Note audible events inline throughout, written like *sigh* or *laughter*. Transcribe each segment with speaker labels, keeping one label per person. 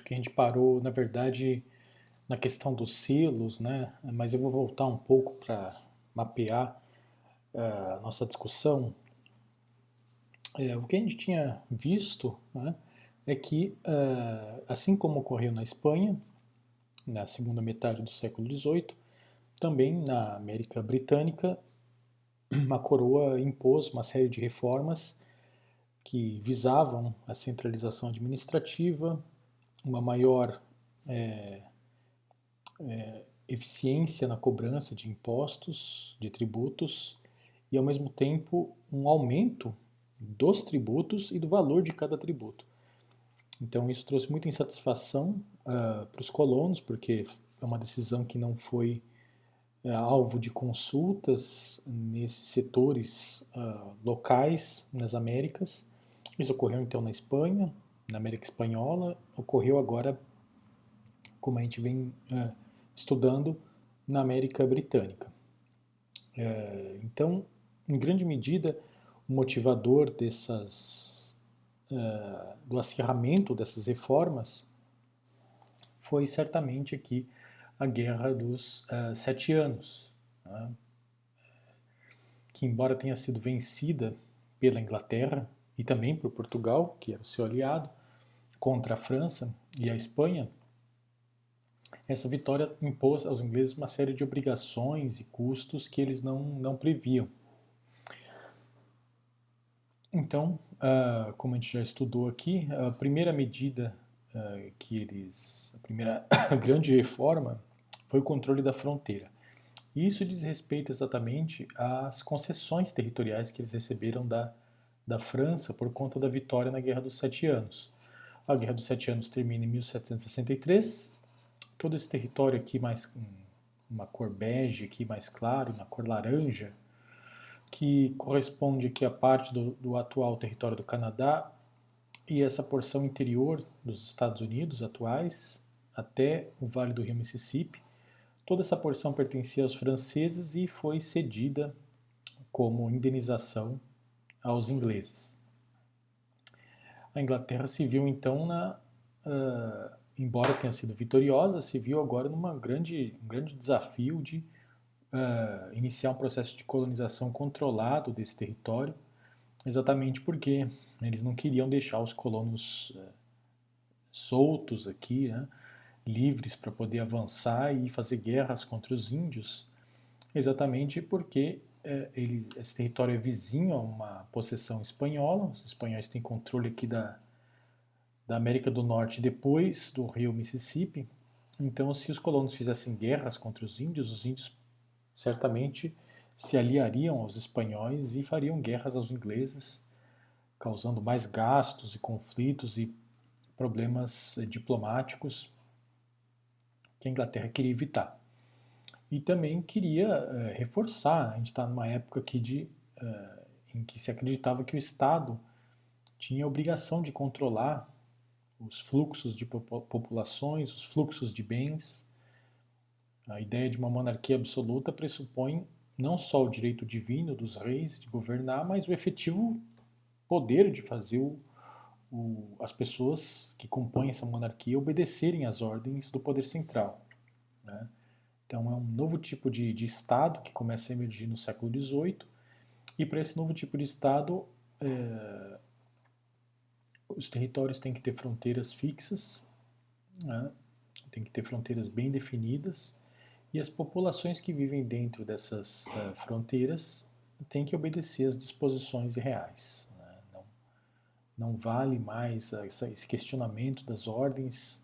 Speaker 1: que a gente parou, na verdade, na questão dos selos, né? Mas eu vou voltar um pouco para mapear uh, a nossa discussão. É, o que a gente tinha visto né, é que, uh, assim como ocorreu na Espanha, na segunda metade do século XVIII, também na América Britânica, *clears throat* a coroa impôs uma série de reformas que visavam a centralização administrativa, uma maior é, é, eficiência na cobrança de impostos, de tributos, e ao mesmo tempo um aumento dos tributos e do valor de cada tributo. Então isso trouxe muita insatisfação uh, para os colonos, porque é uma decisão que não foi uh, alvo de consultas nesses setores uh, locais nas Américas. Isso ocorreu então na Espanha, na América Espanhola, ocorreu agora, como a gente vem estudando, na América Britânica. então, em grande medida, o motivador dessas, do acirramento dessas reformas foi certamente aqui a Guerra dos uh, Sete Anos, né? que, embora tenha sido vencida pela Inglaterra e também por Portugal, que era o seu aliado, contra a França e a Espanha, essa vitória impôs aos ingleses uma série de obrigações e custos que eles não, não previam. Então, uh, como a gente já estudou aqui, a primeira medida uh, que eles. A primeira *coughs* grande reforma foi o controle da fronteira. Isso diz respeito exatamente às concessões territoriais que eles receberam da, da França por conta da vitória na Guerra dos Sete Anos. A Guerra dos Sete Anos termina em 1763. Todo esse território aqui mais uma cor bege aqui mais claro, uma cor laranja, que corresponde aqui a parte do, do atual território do Canadá e essa porção interior dos Estados Unidos atuais até o Vale do Rio Mississippi. Toda essa porção pertencia aos franceses e foi cedida como indenização aos ingleses. A Inglaterra se viu então na, uh, embora tenha sido vitoriosa, se viu agora numa grande, um grande desafio de uh, iniciar um processo de colonização controlado desse território exatamente porque eles não queriam deixar os colonos é, soltos aqui, né, livres para poder avançar e fazer guerras contra os índios, exatamente porque ele, esse território é vizinho a uma possessão espanhola, os espanhóis têm controle aqui da, da América do Norte depois do rio Mississippi, então se os colonos fizessem guerras contra os índios, os índios certamente se aliariam aos espanhóis e fariam guerras aos ingleses, causando mais gastos e conflitos e problemas eh, diplomáticos que a Inglaterra queria evitar. E também queria uh, reforçar, a gente está numa época aqui de, uh, em que se acreditava que o Estado tinha a obrigação de controlar os fluxos de populações, os fluxos de bens. A ideia de uma monarquia absoluta pressupõe não só o direito divino dos reis de governar, mas o efetivo poder de fazer o, o, as pessoas que compõem essa monarquia obedecerem às ordens do poder central. Né? Então é um novo tipo de, de, Estado que começa a emergir no século XVIII, e para esse novo tipo de Estado, é, os territórios têm que ter fronteiras fixas, né? tem que ter fronteiras bem definidas, e as populações que vivem dentro dessas uh, fronteiras têm que obedecer às disposições reais. Né? Não, não vale mais esse questionamento das ordens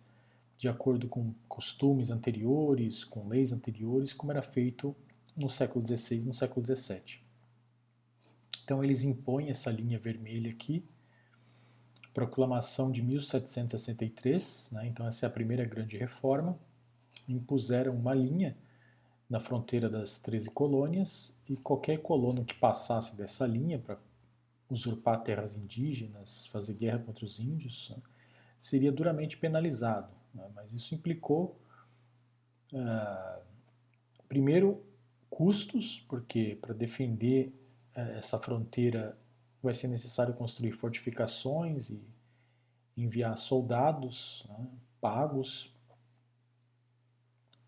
Speaker 1: de acordo com costumes anteriores, com leis anteriores, como era feito no século XVI no século XVII. Então eles impõem essa linha vermelha aqui, proclamação de 1763, né? então essa é a primeira grande reforma, impuseram uma linha na fronteira das 13 colônias e qualquer colono que passasse dessa linha para usurpar terras indígenas, fazer guerra contra os índios, né, seria duramente penalizado. Né? Mas isso implicou, uh, primeiro, custos, porque para defender uh, essa fronteira vai ser necessário construir fortificações e enviar soldados. Né? pagos.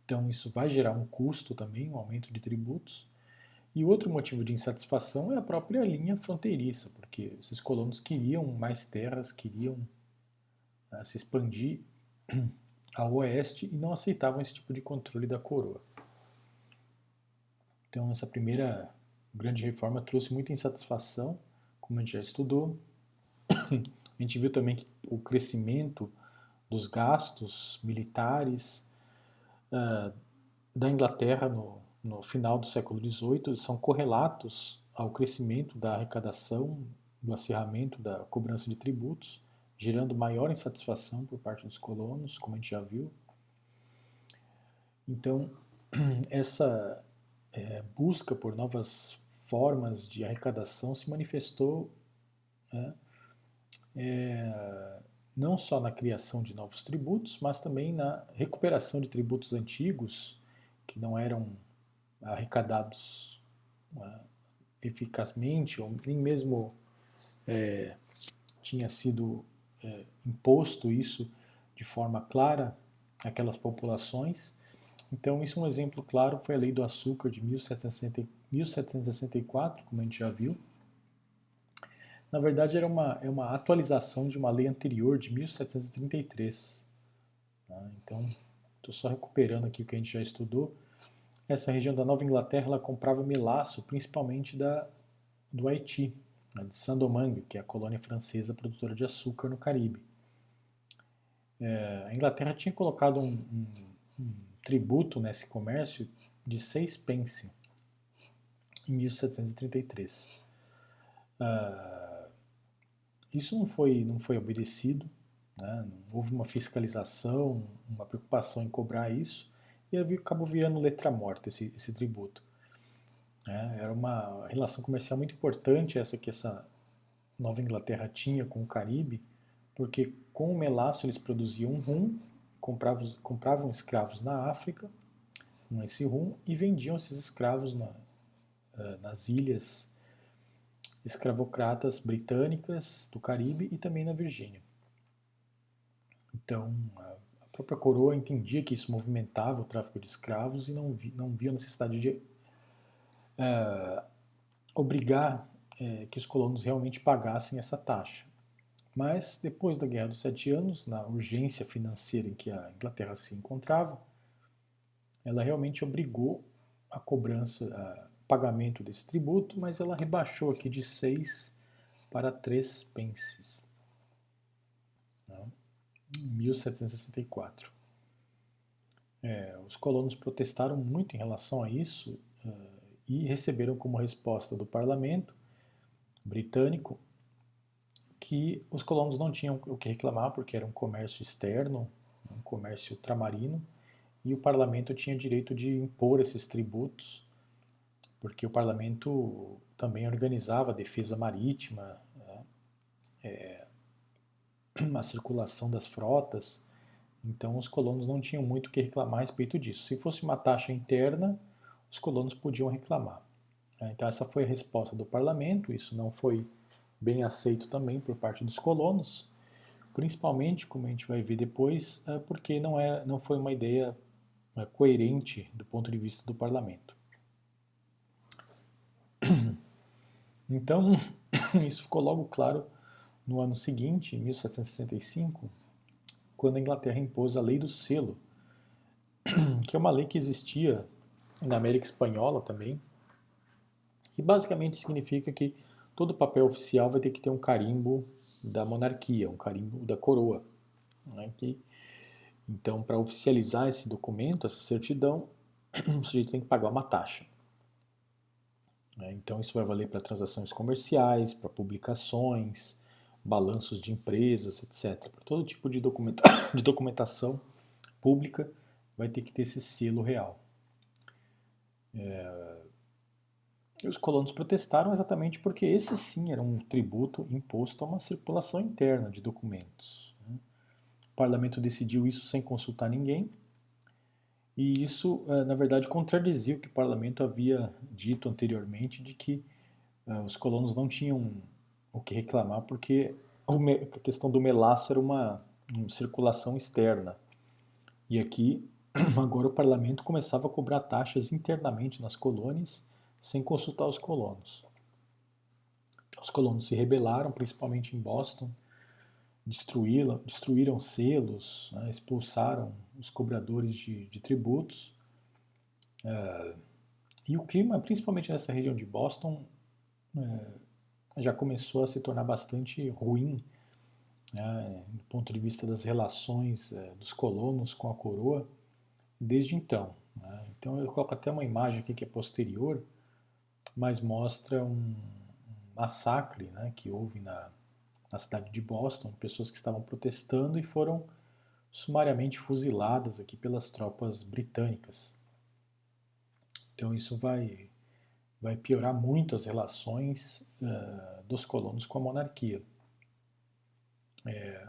Speaker 1: Então, isso vai gerar um custo também, um aumento de tributos. E outro motivo de insatisfação é a própria linha fronteiriça, porque esses colonos queriam mais terras, queriam uh, se expandir *clears throat* ao oeste e não aceitavam esse tipo de controle da coroa. Então, essa primeira grande reforma trouxe muita insatisfação, como a gente já estudou. *clears throat* A gente viu também que o crescimento dos gastos militares uh, da Inglaterra no, no final do século XVIII são correlatos ao crescimento da arrecadação, do acirramento da cobrança de tributos, gerando maior insatisfação por parte dos colonos, como a gente já viu. Então, *clears throat* essa é, busca por novas formas de arrecadação se manifestou né, é, não só na criação de novos tributos, mas também na recuperação de tributos antigos que não eram arrecadados uh, eficazmente, ou nem mesmo é, tinha sido é, imposto isso de forma clara àquelas populações. Então, isso é um exemplo claro, foi a Lei do Açúcar de 1764, como a gente já viu. Na verdade, era uma, é uma atualização de uma lei anterior, de 1733. Tá? Então, estou só recuperando aqui o que a gente já estudou. Essa região da Nova Inglaterra ela comprava melaço, principalmente da, do Haiti, né, de Saint-Domingue, que é a colônia francesa produtora de açúcar no Caribe. É, a Inglaterra tinha colocado um, um, um, tributo nesse comércio de 6 pence em 1733. Uh, ah, isso não foi, não foi obedecido, né? houve uma fiscalização, uma preocupação em cobrar isso, e acabou virando letra morta esse, esse tributo. É, era uma relação comercial muito importante essa que essa Nova Inglaterra tinha com o Caribe, porque com o melaço eles produziam rum, compravam, compravam escravos na África com esse rum e vendiam esses escravos na, eh, nas ilhas escravocratas britânicas do Caribe e também na Virgínia. Então, própria coroa entendia que isso movimentava o tráfico de escravos e não, vi, não via necessidade de uh, obrigar uh, que os colonos realmente pagassem essa taxa. Mas depois da Guerra dos Sete Anos, na urgência financeira em que a Inglaterra se encontrava, ela realmente obrigou a cobrança, o pagamento desse tributo, mas ela rebaixou aqui de seis para três pences. Não? 1764. É, os colonos protestaram muito em relação a isso uh, e receberam como resposta do parlamento britânico que os colonos não tinham o que reclamar porque era um comércio externo, um comércio ultramarino, e o parlamento tinha direito de impor esses tributos, porque o parlamento também organizava a defesa marítima, né, é, *clears throat* a circulação das frotas, então os colonos não tinham muito o que reclamar a respeito disso. Se fosse uma taxa interna, os colonos podiam reclamar. É, então essa foi a resposta do parlamento, isso não foi bem aceito também por parte dos colonos, principalmente, como a gente vai ver depois, é porque não, é, não foi uma ideia é, coerente do ponto de vista do parlamento. *coughs* Então, *coughs* isso ficou logo claro no ano seguinte, em 1765, quando a Inglaterra impôs a Lei do Selo, *coughs* que é uma lei que existia na América Espanhola também, que basicamente significa que todo papel oficial vai ter que ter um carimbo da monarquia, um carimbo da coroa. Né, que, então, para oficializar esse documento, essa certidão, *clears throat* o sujeito tem que pagar uma taxa. Né, então, isso vai valer para transações comerciais, para publicações, balanços de empresas, etc. Para todo tipo de, documenta *coughs* de documentação pública vai ter que ter esse selo real. É... Os colonos protestaram exatamente porque esse sim era um tributo imposto a uma circulação interna de documentos. Né? O parlamento decidiu isso sem consultar ninguém, e isso, é, na verdade, contradizia o que o parlamento havia dito anteriormente de que é, os colonos não tinham o que reclamar, porque a questão do melaço era uma, circulação externa. E aqui, agora o parlamento começava a cobrar taxas internamente nas colônias, sem consultar os colonos. Os colonos se rebelaram, principalmente em Boston, destruíram, selos, né, expulsaram os cobradores de, de tributos. É, e o clima, principalmente nessa região de Boston, é, já começou a se tornar bastante ruim né, do ponto de vista das relações é, dos colonos com a coroa desde então. Né. Então eu coloco até uma imagem aqui que é posterior, mas mostra um, massacre né, que houve na, na cidade de Boston, pessoas que estavam protestando e foram sumariamente fuziladas aqui pelas tropas britânicas. Então isso vai, vai piorar muito as relações uh, dos colonos com a monarquia. É,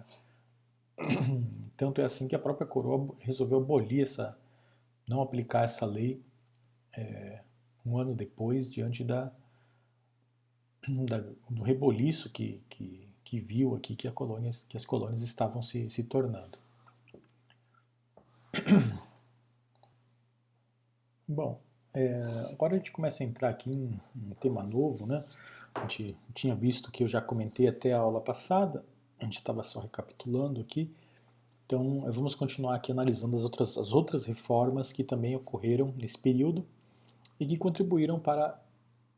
Speaker 1: *clears throat* tanto é assim que a própria coroa resolveu abolir essa, não aplicar essa lei é, um ano depois, diante da, *clears throat* da do reboliço que, que, que, viu aqui que, colônia, que as colônias estavam se, se tornando. *clears throat* Bom, é, agora a gente começa a entrar aqui em um tema novo, né? A gente tinha visto que eu já comentei até a aula passada, a gente estava só recapitulando aqui. Então, vamos continuar aqui analisando as outras, as outras reformas que também ocorreram nesse período e que contribuíram para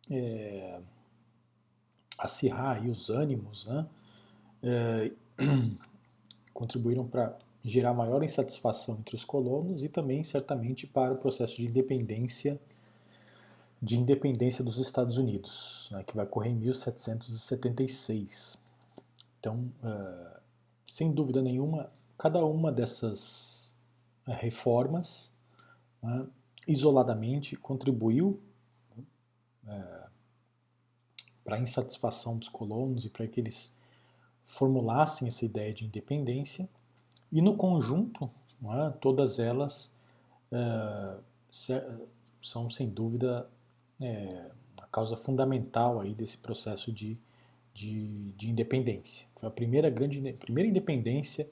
Speaker 1: é, acirrar os ânimos, né? É, *clears throat* contribuíram para gerar maior insatisfação entre os colonos e também certamente para o processo de independência de independência dos Estados Unidos, né, que vai ocorrer em 1776. Então, uh, sem dúvida nenhuma, cada uma dessas uh, reformas uh, isoladamente contribuiu uh, para a insatisfação dos colonos e para que eles formulassem essa ideia de independência, e no conjunto, é, todas elas são sem dúvida é, a causa fundamental aí desse processo de de, de independência. Foi a primeira grande primeira independência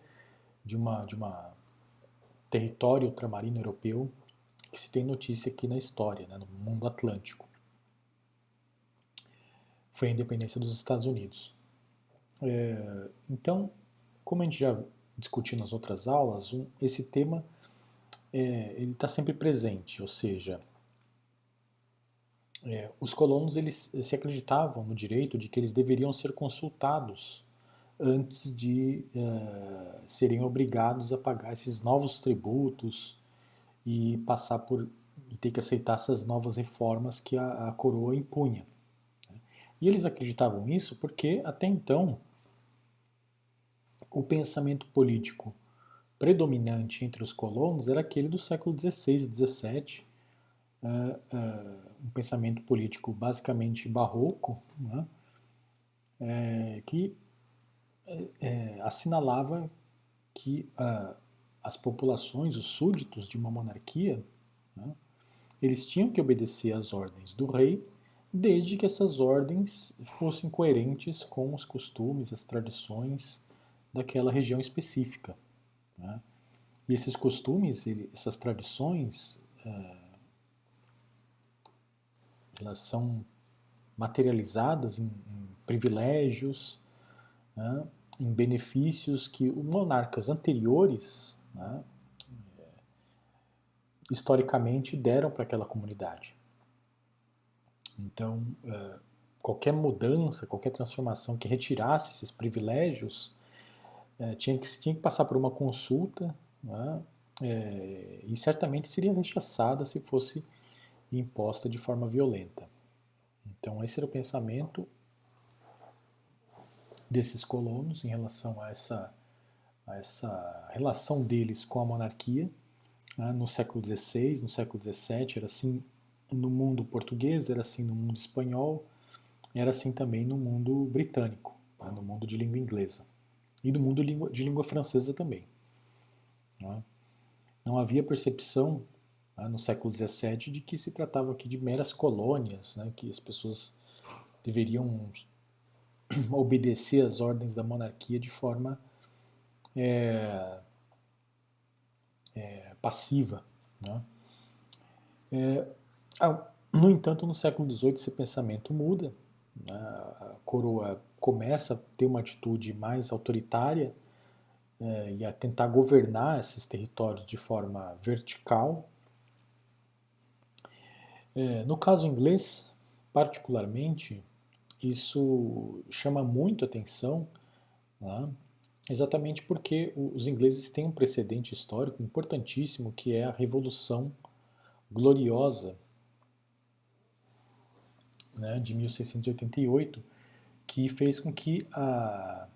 Speaker 1: de uma de uma território ultramarino europeu que se tem notícia aqui na história, né, no mundo atlântico. Foi a independência dos Estados Unidos. É, então, como a gente já discutiu nas outras aulas, um, esse tema é, ele está sempre presente, ou seja, é, os colonos eles se acreditavam no direito de que eles deveriam ser consultados antes de é, serem obrigados a pagar esses novos tributos e passar por e ter que aceitar essas novas reformas que a, a coroa impunha. E eles acreditavam nisso porque até então o pensamento político predominante entre os colonos era aquele do século XVI e XVII, uh, uh, um pensamento político basicamente barroco, né, é, que é, assinalava que uh, as populações, os súditos de uma monarquia, né, eles tinham que obedecer às ordens do rei, desde que essas ordens fossem coerentes com os costumes, as tradições daquela região específica. Né. E esses costumes, essas tradições, uh, elas são materializadas em, em privilégios, né, em benefícios que os monarcas anteriores, né, é, historicamente, deram para aquela comunidade. Então, é, qualquer mudança, qualquer transformação que retirasse esses privilégios, é, tinha, que, tinha que passar por uma consulta, né, e certamente seria rechaçada se fosse imposta de forma violenta. Então, esse era o pensamento desses colonos em relação a essa, a essa relação deles com a monarquia. Né? No século XVI, no século XVII, era assim no mundo português, era assim no mundo espanhol, era assim também no mundo britânico, né? no mundo de língua inglesa e no mundo de língua francesa também. Né? Não havia percepção né, no século XVII de que se tratava aqui de meras colônias, né, que as pessoas deveriam *clears throat* obedecer às ordens da monarquia de forma é, é, passiva. Né? É, no entanto, no século XVIII esse pensamento muda, né? a coroa começa a ter uma atitude mais autoritária é, e a tentar governar esses territórios de forma vertical. É, no caso inglês, particularmente, isso chama muito atenção, né? exatamente porque os ingleses têm um precedente histórico importantíssimo que é a Revolução Gloriosa né, de 1688, que fez com que a,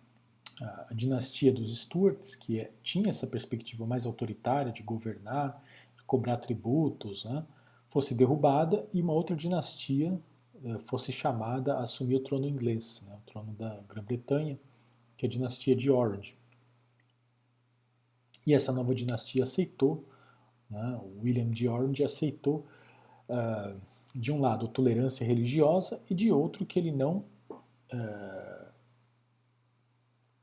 Speaker 1: a dinastia dos Stuarts, que é, tinha essa perspectiva mais autoritária de governar, de cobrar tributos, né, fosse derrubada e uma outra dinastia fosse chamada a assumir o trono inglês, né, o trono da Grã-Bretanha, que é a dinastia de Orange. E essa nova dinastia aceitou, né, William de Orange aceitou, uh, de um lado, tolerância religiosa e de outro, que ele não uh,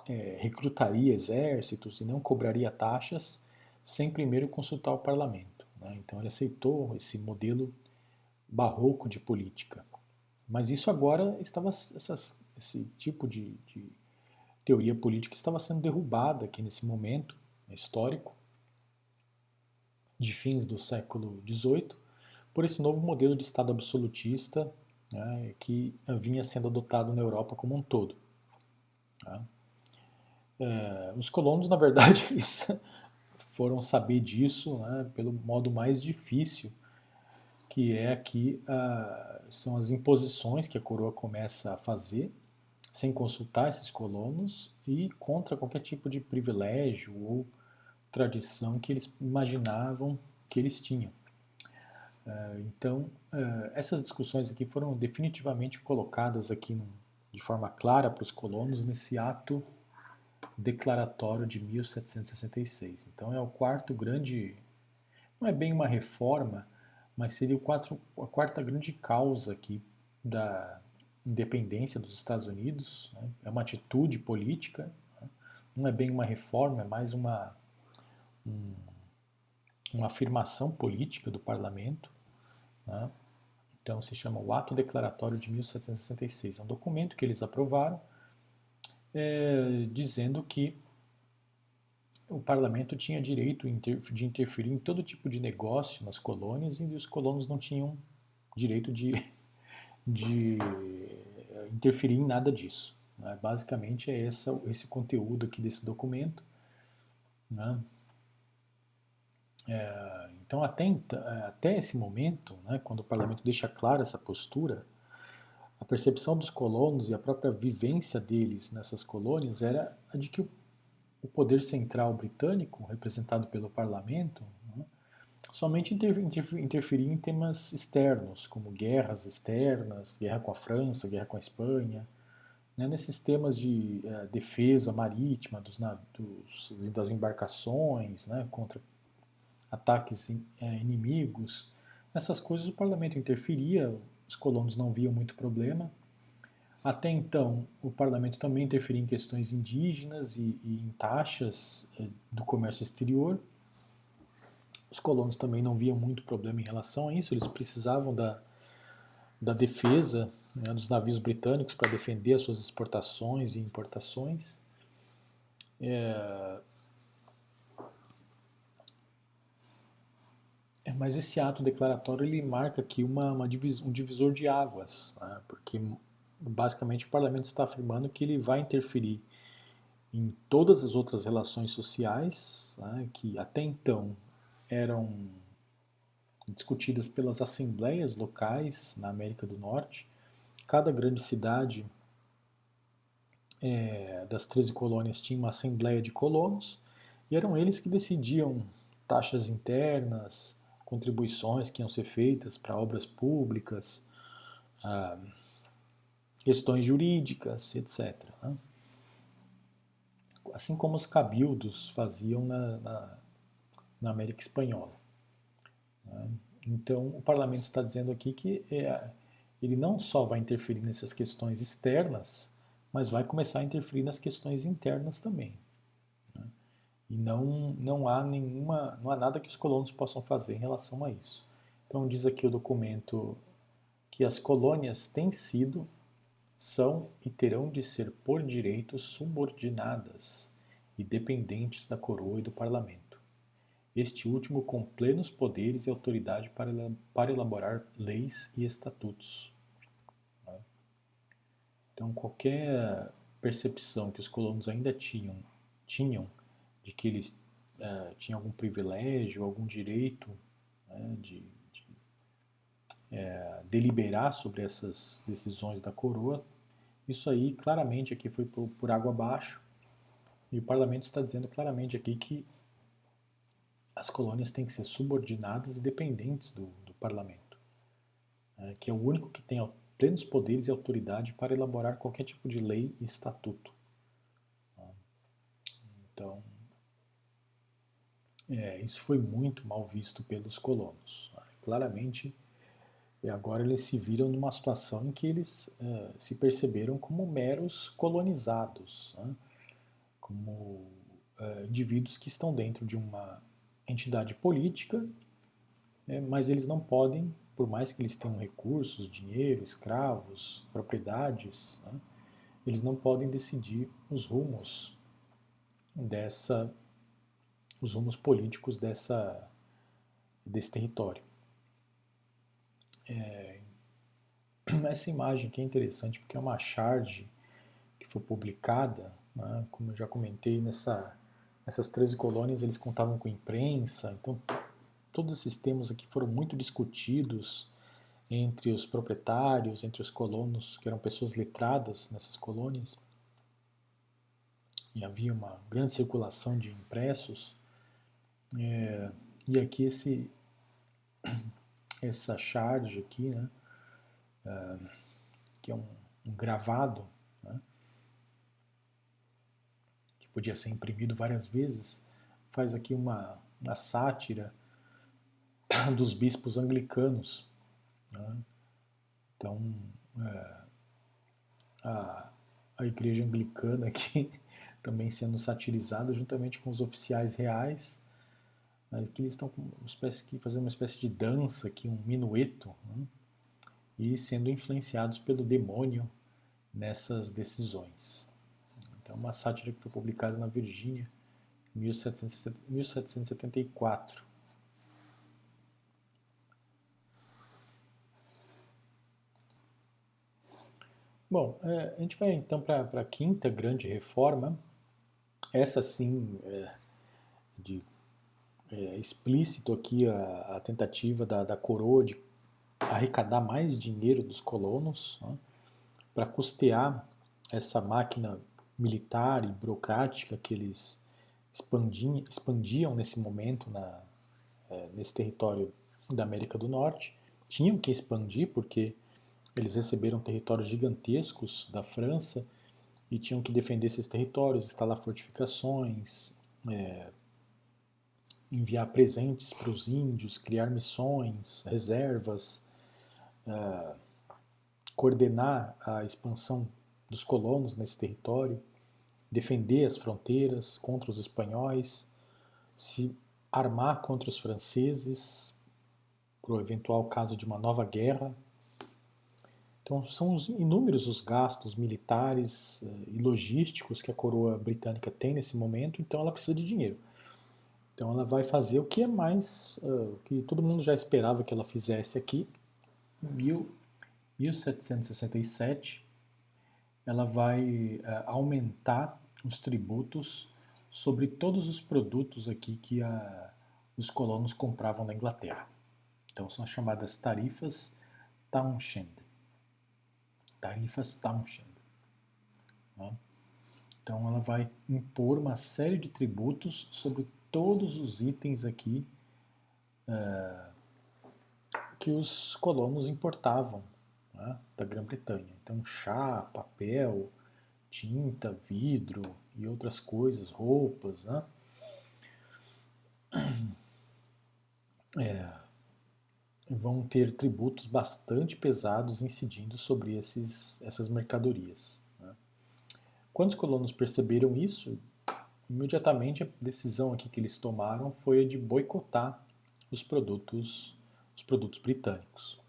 Speaker 1: é, recrutaria exércitos e não cobraria taxas sem primeiro consultar o parlamento. Né? Então ele aceitou esse modelo barroco de política. Mas isso agora estava essas, esse tipo de, de, teoria política estava sendo derrubada aqui nesse momento histórico de fins do século XVIII por esse novo modelo de Estado absolutista né, que vinha sendo adotado na Europa como um todo. Tá? É, os colonos, na verdade, *laughs* foram saber disso né, pelo modo mais difícil que é aqui uh, são as imposições que a coroa começa a fazer sem consultar esses colonos e contra qualquer tipo de privilégio ou tradição que eles imaginavam que eles tinham. Uh, então, uh, essas discussões aqui foram definitivamente colocadas aqui de forma clara para os colonos nesse ato declaratório de 1766. Então, é o quarto grande, não é bem uma reforma, mas seria quatro, a quarta grande causa aqui da independência dos Estados Unidos. Né? É uma atitude política, né? não é bem uma reforma, é mais uma, um, uma afirmação política do parlamento. Né? Então se chama o Ato Declaratório de 1766. É um documento que eles aprovaram é, dizendo que o parlamento tinha direito de interferir em todo tipo de negócio nas colônias e os colonos não tinham direito de, *laughs* de interferir em nada disso. Né? Basicamente é essa, esse conteúdo aqui desse documento. Né? É, então até, até esse momento, né, quando o parlamento deixa clara essa postura, a percepção dos colonos e a própria vivência deles nessas colônias era a de que o o poder central britânico, representado pelo parlamento, né, somente interferia em temas externos, como guerras externas, guerra com a França, guerra com a Espanha, né, nesses temas de uh, defesa marítima dos, dos, das embarcações né, contra ataques uh, inimigos. Nessas coisas o parlamento interferia, os colonos não viam muito problema, até então, o parlamento também interferia em questões indígenas e, e em taxas eh, do comércio exterior. Os colonos também não viam muito problema em relação a isso, eles precisavam da, da defesa né, dos navios britânicos para defender as suas exportações e importações. É... É, mas esse ato declaratório ele marca aqui uma, uma divis, um divisor de águas, né, porque basicamente o parlamento está afirmando que ele vai interferir em todas as outras relações sociais né, que até então eram discutidas pelas assembleias locais na América do Norte. Cada grande cidade é, das 13 colônias tinha uma assembleia de colonos e eram eles que decidiam taxas internas, contribuições que iam ser feitas para obras públicas. Ah, questões jurídicas, etc. Né? Assim como os cabildos faziam na, na, na América Espanhola. Né? Então, o parlamento está dizendo aqui que é, ele não só vai interferir nessas questões externas, mas vai começar a interferir nas questões internas também. Né? E não, não há nenhuma, não há nada que os colonos possam fazer em relação a isso. Então diz aqui o documento que as colônias têm sido, são e terão de ser por direito subordinadas e dependentes da coroa e do parlamento. Este último com plenos poderes e autoridade para, para elaborar leis e estatutos. Então qualquer percepção que os colonos ainda tinham, tinham de que eles uh, tinham algum privilégio, algum direito né, de, de é, deliberar sobre essas decisões da coroa, isso aí claramente aqui foi por, por água abaixo e o parlamento está dizendo claramente aqui que as colônias têm que ser subordinadas e dependentes do, do parlamento, né, que é o único que tem plenos poderes e autoridade para elaborar qualquer tipo de lei e estatuto. Então, é, isso foi muito mal visto pelos colonos. Claramente, agora eles se viram numa situação em que eles uh, se perceberam como meros colonizados, né? como uh, indivíduos que estão dentro de uma entidade política, é, mas eles não podem, por mais que eles tenham recursos, dinheiro, escravos, propriedades, né? eles não podem decidir os rumos dessa os rumos políticos dessa, desse território. É, *clears throat* essa imagem aqui é interessante porque é uma charge que foi publicada, né, como eu já comentei, nessa, nessas 13 colônias eles contavam com imprensa, então todos esses temas aqui foram muito discutidos entre os proprietários, entre os colonos, que eram pessoas letradas nessas colônias, e havia uma grande circulação de impressos, é, e aqui esse, *clears throat* essa charge aqui, né, é, que é um, um gravado, né, que podia ser imprimido várias vezes, faz aqui uma, uma sátira *coughs* dos bispos anglicanos. Né? Então, é, a, a igreja anglicana aqui *laughs* também sendo satirizada juntamente com os oficiais reais Aqui eles estão espécie fazendo uma espécie de dança aqui, um minueto, né? e sendo influenciados pelo demônio nessas decisões. Então, uma sátira que foi publicada na Virgínia em 1774. Bom, é, a gente vai então para a quinta grande reforma. Essa sim, é, de é, explícito aqui a, a tentativa da, da, coroa de arrecadar mais dinheiro dos colonos né, para custear essa máquina militar e burocrática que eles expandiam, expandiam nesse momento na, é, nesse território da América do Norte. Tinham que expandir porque eles receberam territórios gigantescos da França e tinham que defender esses territórios, instalar fortificações, é, enviar presentes para os índios, criar missões, reservas, uh, coordenar a expansão dos colonos nesse território, defender as fronteiras contra os espanhóis, se armar contra os franceses, para o eventual caso de uma nova guerra. Então, são inúmeros os gastos militares uh, e logísticos que a coroa britânica tem nesse momento, então ela precisa de dinheiro. Então ela vai fazer o que é mais, uh, o que todo mundo já esperava que ela fizesse aqui. Em 1767, ela vai uh, aumentar os tributos sobre todos os produtos aqui que a, os colonos compravam na Inglaterra. Então são chamadas tarifas Townshend. Tarifas Townshend. Né? Então ela vai impor uma série de tributos sobre todos os itens aqui é, que os colonos importavam né, da Grã-Bretanha. Então, chá, papel, tinta, vidro e outras coisas, roupas. Né? É, vão ter tributos bastante pesados incidindo sobre esses, essas mercadorias. Né? Quando os colonos perceberam isso, imediatamente a decisão aqui que eles tomaram foi a de boicotar os produtos, os produtos britânicos.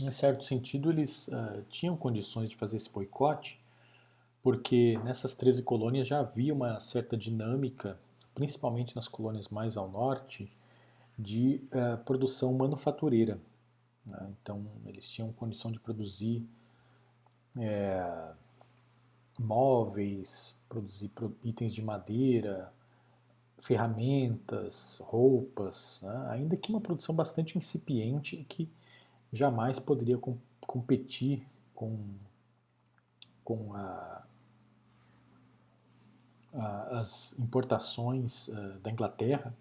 Speaker 1: Em certo sentido, eles uh, tinham condições de fazer esse boicote, porque nessas 13 colônias já havia uma certa dinâmica, principalmente nas colônias mais ao norte, de uh, produção manufatureira. Né? Então, eles tinham condição de produzir é, móveis, produzir itens de madeira, ferramentas, roupas, né? ainda que uma produção bastante incipiente que jamais poderia com, competir com, com a, a, as importações uh, da Inglaterra,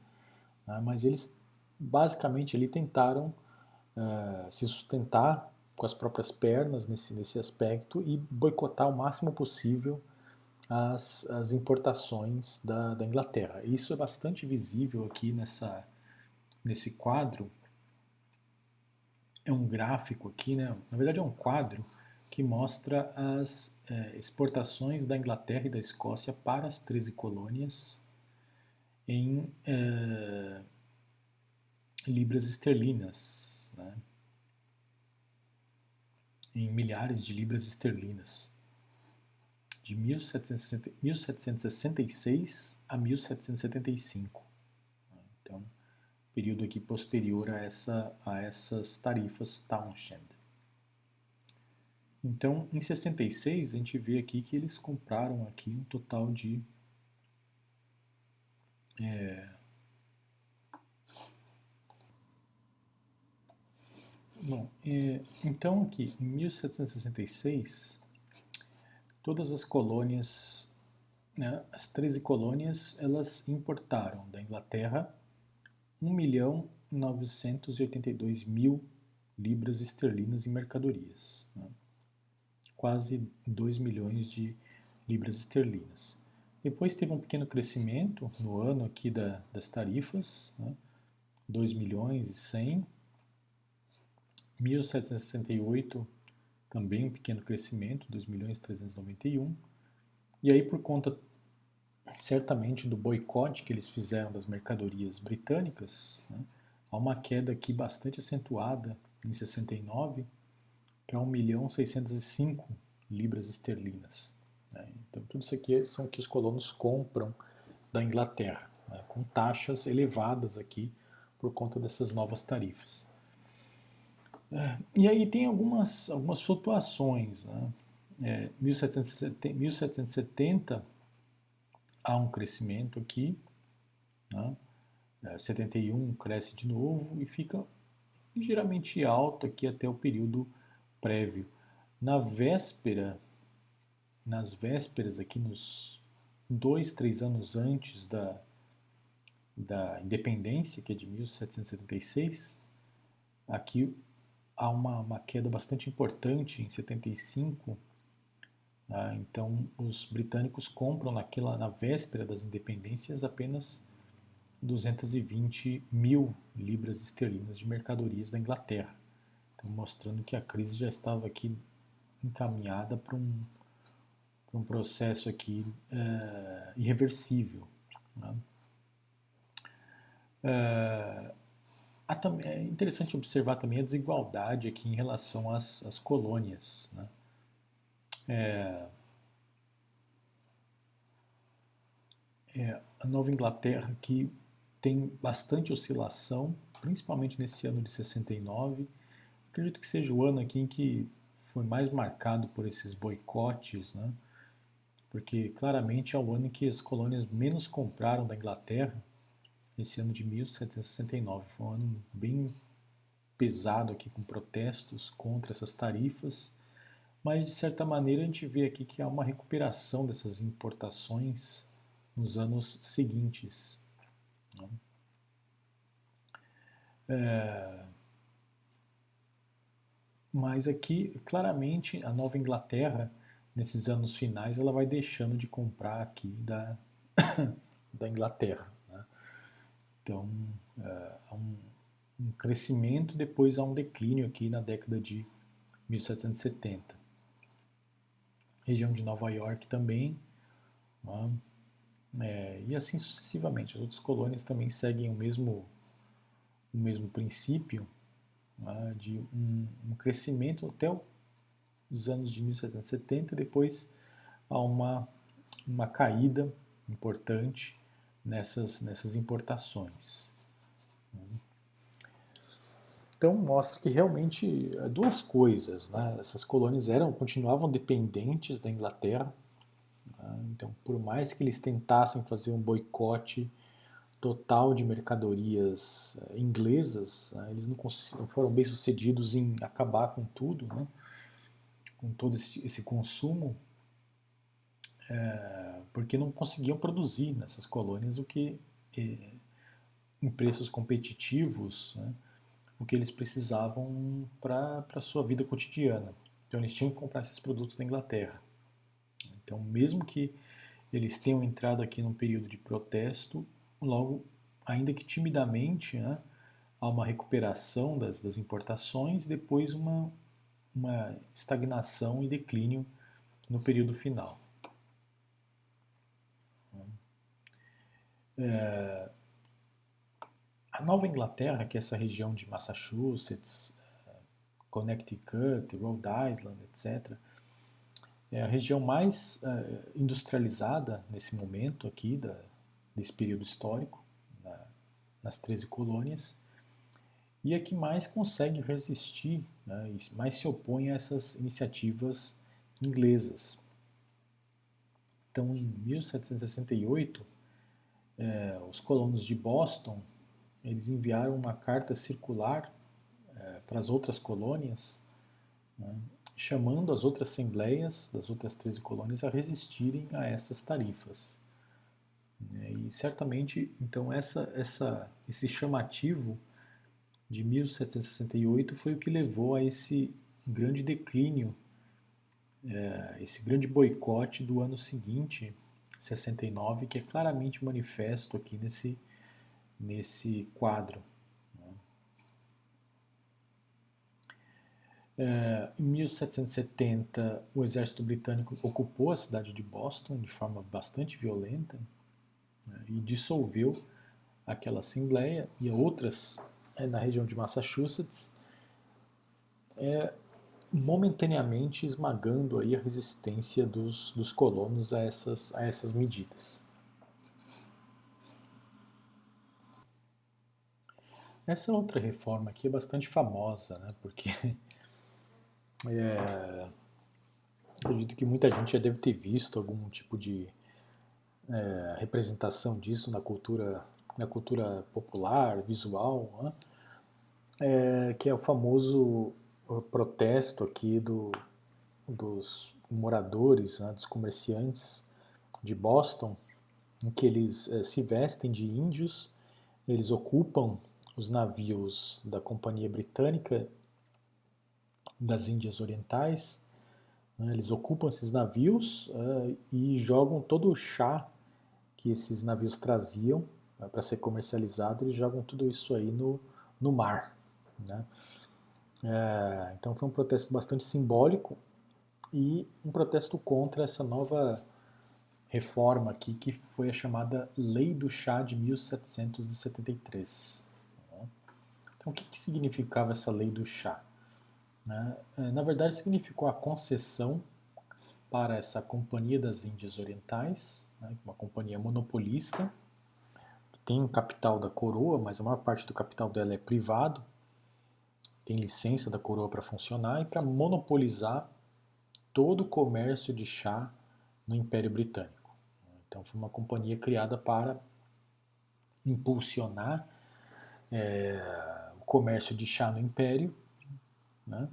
Speaker 1: né? mas eles basicamente ali tentaram uh, se sustentar com as próprias pernas nesse, nesse aspecto e boicotar o máximo possível as, as importações da, da Inglaterra. Isso é bastante visível aqui nessa, nesse quadro. É um gráfico aqui, né? na verdade é um quadro que mostra as é, exportações da Inglaterra e da Escócia para as 13 colônias em é, libras esterlinas. Né? em milhares de libras esterlinas, de 1766 a 1775. Então, período aqui posterior a, essa, a essas tarifas Townshend. Então, em 66, a gente vê aqui que eles compraram aqui um total de é, Bom, é, então aqui, em 1766, todas as colônias, né, as 13 colônias, elas importaram da Inglaterra 1 milhão 982 mil libras esterlinas em mercadorias, né, quase 2 milhões de libras esterlinas. Depois teve um pequeno crescimento no ano aqui da, das tarifas, né, 2 milhões e 100 1768, também um pequeno crescimento, 2 milhões 391. E aí, por conta certamente do boicote que eles fizeram das mercadorias britânicas, né, há uma queda aqui bastante acentuada em 69 para 1 milhão 605 libras esterlinas. Né. Então, tudo isso aqui são o que os colonos compram da Inglaterra, né, com taxas elevadas aqui por conta dessas novas tarifas. É, e aí tem algumas, algumas flutuações. Né? É, 1770, 1770 há um crescimento aqui, né? é, 71 cresce de novo e fica ligeiramente alto aqui até o período prévio. Na véspera, nas vésperas aqui nos dois, três anos antes da, da independência, que é de 1776, aqui há uma, uma queda bastante importante em 75. Né? Então, os britânicos compram naquela, na véspera das independências apenas 220 mil libras esterlinas de mercadorias da Inglaterra. Então, mostrando que a crise já estava aqui encaminhada para um, para um processo aqui é, irreversível. Né? É, é interessante observar também a desigualdade aqui em relação às, às colônias. Né? É, é, a Nova Inglaterra aqui tem bastante oscilação, principalmente nesse ano de 69. Acredito que seja o ano aqui em que foi mais marcado por esses boicotes, né? porque claramente é o ano em que as colônias menos compraram da Inglaterra esse ano de 1769. Foi um ano bem pesado aqui com protestos contra essas tarifas, mas de certa maneira a gente vê aqui que há uma recuperação dessas importações nos anos seguintes. Né? É... Mas aqui, claramente, a Nova Inglaterra, nesses anos finais, ela vai deixando de comprar aqui da, *coughs* da Inglaterra. Então, é, há um, um crescimento, depois há um declínio aqui na década de 1770. Região de Nova York também, né? É, e assim sucessivamente. As outras colônias também seguem o mesmo, o mesmo princípio né, de um, um, crescimento até os anos de 1770, depois há uma, uma caída importante nessas, nessas importações. Então mostra que realmente é duas coisas, né? essas colônias eram continuavam dependentes da Inglaterra, né? então por mais que eles tentassem fazer um boicote total de mercadorias eh, inglesas, né? eles não, não, foram bem sucedidos em acabar com tudo, né? com todo esse, esse consumo, é, porque não conseguiam produzir nessas colônias o que é, em preços competitivos, né, o que eles precisavam para a sua vida cotidiana. Então eles tinham que comprar esses produtos da Inglaterra. Então mesmo que eles tenham entrado aqui num período de protesto, logo, ainda que timidamente, né, há uma recuperação das, das importações e depois uma, uma estagnação e declínio no período final. É, a Nova Inglaterra, que é essa região de Massachusetts, Connecticut, Rhode Island, etc., é a região mais uh, industrializada nesse momento aqui, da, desse período histórico, na, nas 13 colônias, e é que mais consegue resistir, né, e mais se opõe a essas iniciativas inglesas. Então, em 1768, é, os colonos de Boston eles enviaram uma carta circular é, para as outras colônias, né, chamando as outras assembleias das outras 13 colônias a resistirem a essas tarifas. Né, e certamente, então, essa, essa, esse chamativo de 1768 foi o que levou a esse grande declínio, é, esse grande boicote do ano seguinte, 69, que é claramente manifesto aqui nesse, nesse quadro. Né? É, em 1770, o exército britânico ocupou a cidade de Boston de forma bastante violenta né, e dissolveu aquela assembleia e outras é, na região de Massachusetts, é, momentaneamente esmagando aí a resistência dos, dos colonos a essas, a essas medidas. Essa outra reforma aqui é bastante famosa, né? porque *laughs* é, acredito que muita gente já deve ter visto algum tipo de é, representação disso na cultura, na cultura popular, visual, né? é, que é o famoso protesto aqui do, dos moradores, né, dos comerciantes de Boston, em que eles é, se vestem de índios, eles ocupam os navios da Companhia Britânica das Índias Orientais. Né, eles ocupam esses navios uh, e jogam todo o chá que esses navios traziam uh, para ser comercializado, eles jogam tudo isso aí no, no mar. Né? É, então foi um protesto bastante simbólico e um protesto contra essa nova reforma aqui, que foi a chamada Lei do Chá de 1773. Então, o que, que significava essa lei do chá? Né? É, na verdade, significou a concessão para essa Companhia das Índias Orientais, né, uma companhia monopolista, que tem o capital da coroa, mas a maior parte do capital dela é privado, tem licença da coroa para funcionar e para monopolizar todo o comércio de chá no Império Britânico. Então, foi uma companhia criada para impulsionar é, comércio de chá no Império, né?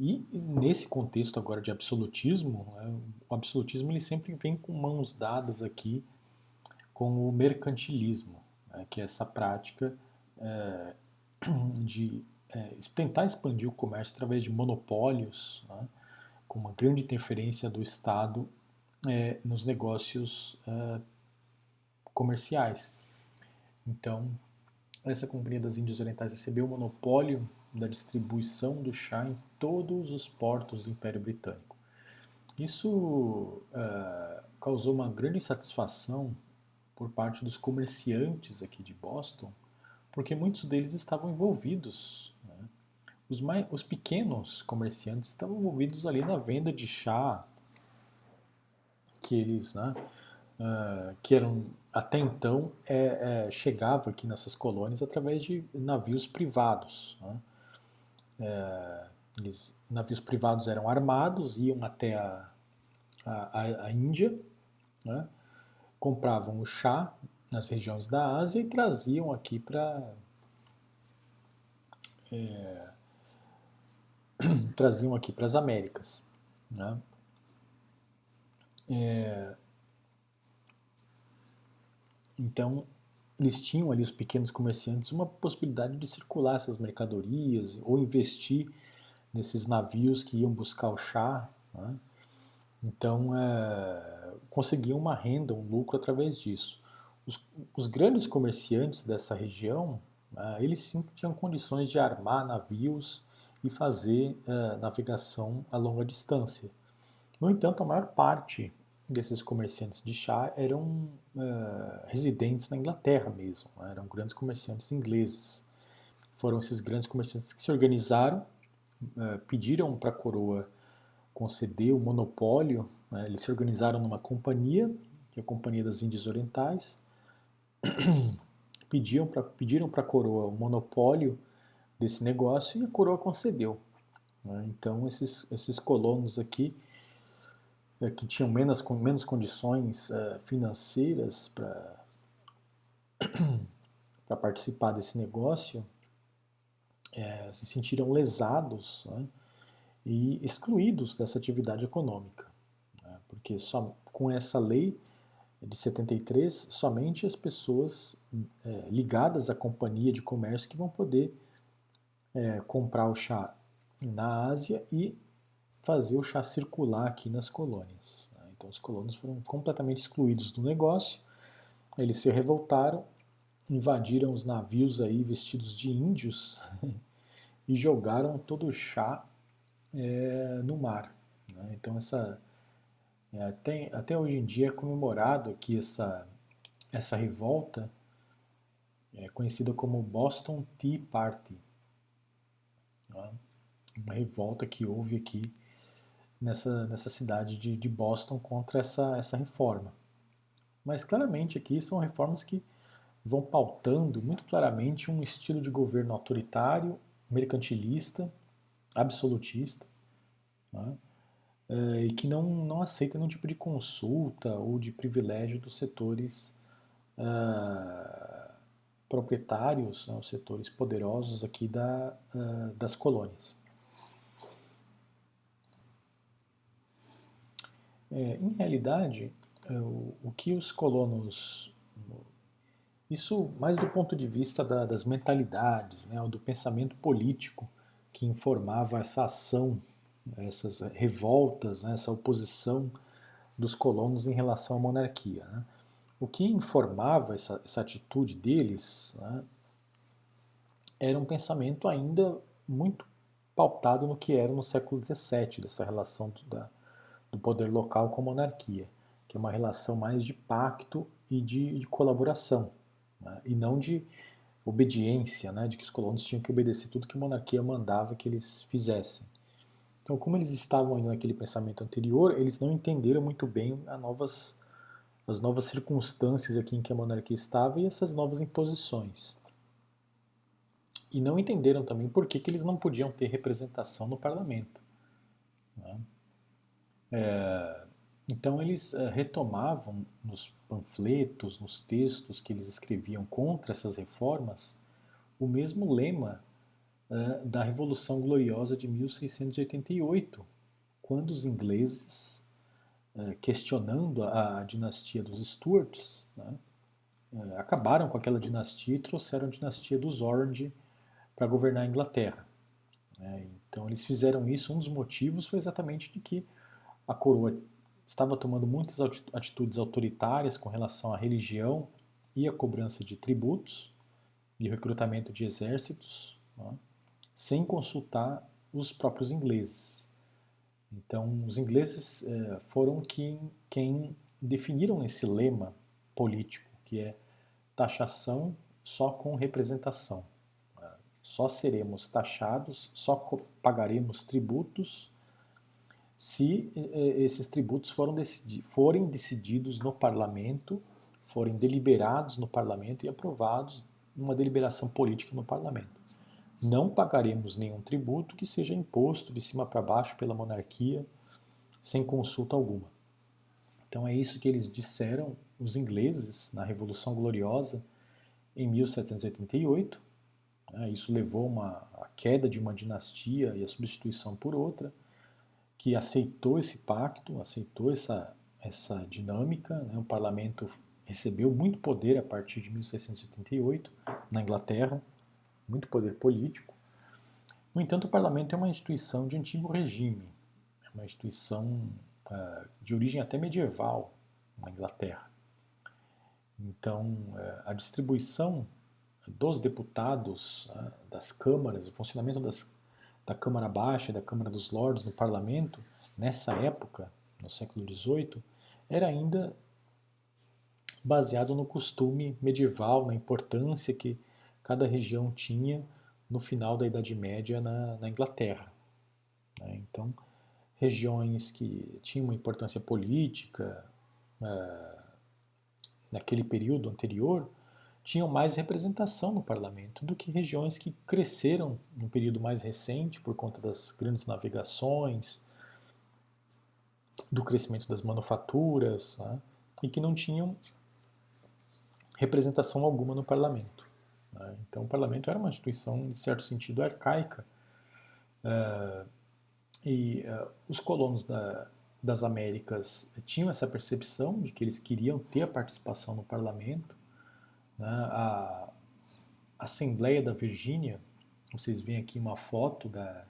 Speaker 1: E nesse contexto agora de absolutismo, né, o absolutismo ele sempre vem com mãos dadas aqui com o mercantilismo, né, que é essa prática é, *clears throat* de é, tentar expandir o comércio através de monopólios, né, com uma grande interferência do Estado é, nos negócios é, comerciais. Então, essa Companhia das Índias Orientais recebeu o monopólio da distribuição do chá em todos os portos do Império Britânico. Isso uh, causou uma grande insatisfação por parte dos comerciantes aqui de Boston, porque muitos deles estavam envolvidos. Os, mais, os pequenos comerciantes estavam envolvidos ali na venda de chá, que eles, né, uh, que eram até então é, é, chegava aqui nessas colônias através de navios privados. Né? É, eles, navios privados eram armados, iam até a, a, a Índia, né? compravam o chá nas regiões da Ásia e traziam aqui para é, *clears throat* traziam aqui para as Américas. Né? É, então, eles tinham ali, os pequenos comerciantes, uma possibilidade de circular essas mercadorias ou investir nesses navios que iam buscar o chá. Né? Então, é, conseguiam uma renda, um lucro através disso. Os, os grandes comerciantes dessa região, é, eles sim tinham condições de armar navios e fazer é, navegação a longa distância. No entanto, a maior parte desses comerciantes de chá eram uh, residentes na Inglaterra mesmo, né? eram grandes comerciantes ingleses. Foram esses grandes comerciantes que se organizaram, uh, pediram para a coroa conceder o monopólio, né? eles se organizaram numa companhia, que é a Companhia das Índias Orientais, *clears throat* pediam pra, pediram para a coroa o monopólio desse negócio e a coroa concedeu. Né? Então esses, esses colonos aqui é, que tinham menos, menos condições uh, financeiras para *coughs* participar desse negócio é, se sentiram lesados né, e excluídos dessa atividade econômica. Né, porque só com essa lei de 73, somente as pessoas é, ligadas à companhia de comércio que vão poder é, comprar o chá na Ásia e fazer o chá circular aqui nas colônias. Né? Então os colonos foram completamente excluídos do negócio, eles se revoltaram, invadiram os navios aí vestidos de índios *laughs* e jogaram todo o chá é, no mar. Né? Então essa é, até, até hoje em dia é comemorado aqui essa, essa revolta, é conhecida como Boston Tea Party. Né? Uma revolta que houve aqui nessa, nessa cidade de, de Boston contra essa, essa reforma. Mas claramente aqui são reformas que vão pautando muito claramente um estilo de governo autoritário, mercantilista, absolutista, né? é, e que não, não aceita nenhum tipo de consulta ou de privilégio dos setores uh, proprietários, né, os setores poderosos aqui da, uh, das colônias. É, em realidade, é, o, o, que os colonos. Isso mais do ponto de vista da, das mentalidades, né, do pensamento político que informava essa ação, essas revoltas, né, essa oposição dos colonos em relação à monarquia. Né. O que informava essa, essa atitude deles né, era um pensamento ainda muito pautado no que era no século XVII, dessa relação da, do poder local com a monarquia, que é uma relação mais de pacto e de, de colaboração, né? e não de obediência, né? de que os colonos tinham que obedecer tudo que a monarquia mandava que eles fizessem. Então, como eles estavam ainda naquele pensamento anterior, eles não entenderam muito bem novas, as novas circunstâncias aqui em que a monarquia estava e essas novas imposições. E não entenderam também por que, que eles não podiam ter representação no parlamento. Né? É, então eles é, retomavam nos panfletos, nos textos que eles escreviam contra essas reformas, o mesmo lema é, da Revolução Gloriosa de 1688, quando os ingleses, questionando a, dinastia dos Stuarts, né, é, acabaram com aquela dinastia e trouxeram a dinastia dos Orange para governar a Inglaterra. É, então eles fizeram isso, um dos motivos foi exatamente de que a coroa estava tomando muitas atitudes autoritárias com relação à religião e à cobrança de tributos e recrutamento de exércitos, né, sem consultar os próprios ingleses. Então, os ingleses eh, foram quem, quem definiram esse lema político que é taxação só com representação. Só seremos taxados, só pagaremos tributos se esses tributos decidi forem decididos no parlamento, forem deliberados no parlamento e aprovados numa deliberação política no parlamento. Não pagaremos nenhum tributo que seja imposto de cima para baixo pela monarquia sem consulta alguma. Então é isso que eles disseram, os ingleses, na Revolução Gloriosa, em 1788, né? Isso levou uma, a queda de uma dinastia e a substituição por outra, que aceitou esse pacto, aceitou essa, essa dinâmica. Né? O parlamento recebeu muito poder a partir de 1688 na Inglaterra, muito poder político. No entanto, o parlamento é uma instituição de antigo regime, é uma instituição uh, de origem até medieval na Inglaterra. Então, uh, a distribuição dos deputados, né, das câmaras, o funcionamento das, da Câmara Baixa e da Câmara dos Lordes no parlamento, nessa época, no século XVIII, era ainda baseado no costume medieval, na importância que cada região tinha no final da Idade Média na, na Inglaterra. Né? Então, regiões que tinham uma importância política uh, naquele período anterior tinham mais representação no parlamento do que regiões que cresceram no período mais recente por conta das grandes navegações, do crescimento das manufaturas, né, e que não tinham representação alguma no parlamento. Né. Então, o parlamento era uma instituição, em certo sentido, arcaica. Uh, e uh, os colonos da, das Américas tinham essa percepção de que eles queriam ter a participação no parlamento, né? A Assembleia da Virgínia, vocês veem aqui uma foto da,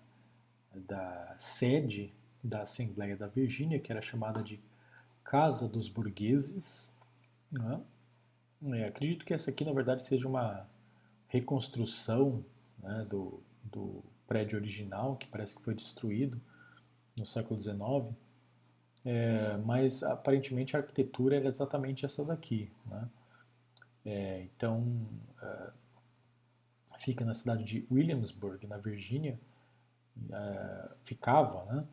Speaker 1: da sede da Assembleia da Virgínia, que era chamada de Casa dos Burgueses. Né? É, acredito que essa aqui, na verdade, seja uma reconstrução né, do, do prédio original, que parece que foi destruído no século XIX, é, mas aparentemente a arquitetura era exatamente essa daqui. Né? É, então, uh, fica na cidade de Williamsburg, na Virgínia, uh, ficava né,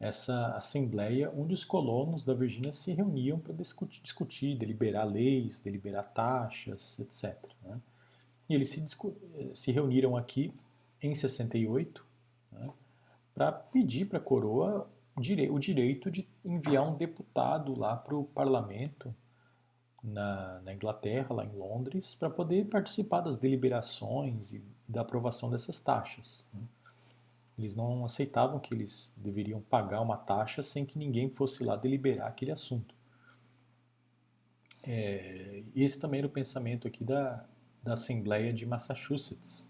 Speaker 1: essa assembleia onde os colonos da Virgínia se reuniam para discutir, discutir, deliberar leis, deliberar taxas, etc. Né? E eles se, se, reuniram aqui em 68 né, para pedir para a coroa o direito de enviar um deputado lá para o parlamento na, na Inglaterra, lá em Londres, para poder participar das deliberações e da aprovação dessas taxas. Né? Eles não aceitavam que eles deveriam pagar uma taxa sem que ninguém fosse lá deliberar aquele assunto. É, esse também era o pensamento aqui da, da Assembleia de Massachusetts,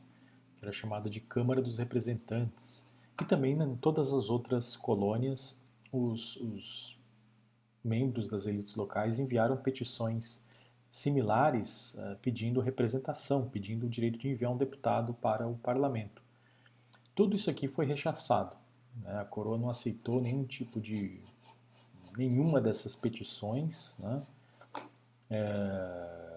Speaker 1: que era chamada de Câmara dos Representantes, e também em todas as outras colônias os, os membros das elites locais enviaram petições similares uh, pedindo representação, pedindo o direito de enviar um deputado para o parlamento. Tudo isso aqui foi rechaçado. Né? A coroa não aceitou nenhum tipo de nenhuma dessas petições, né? É,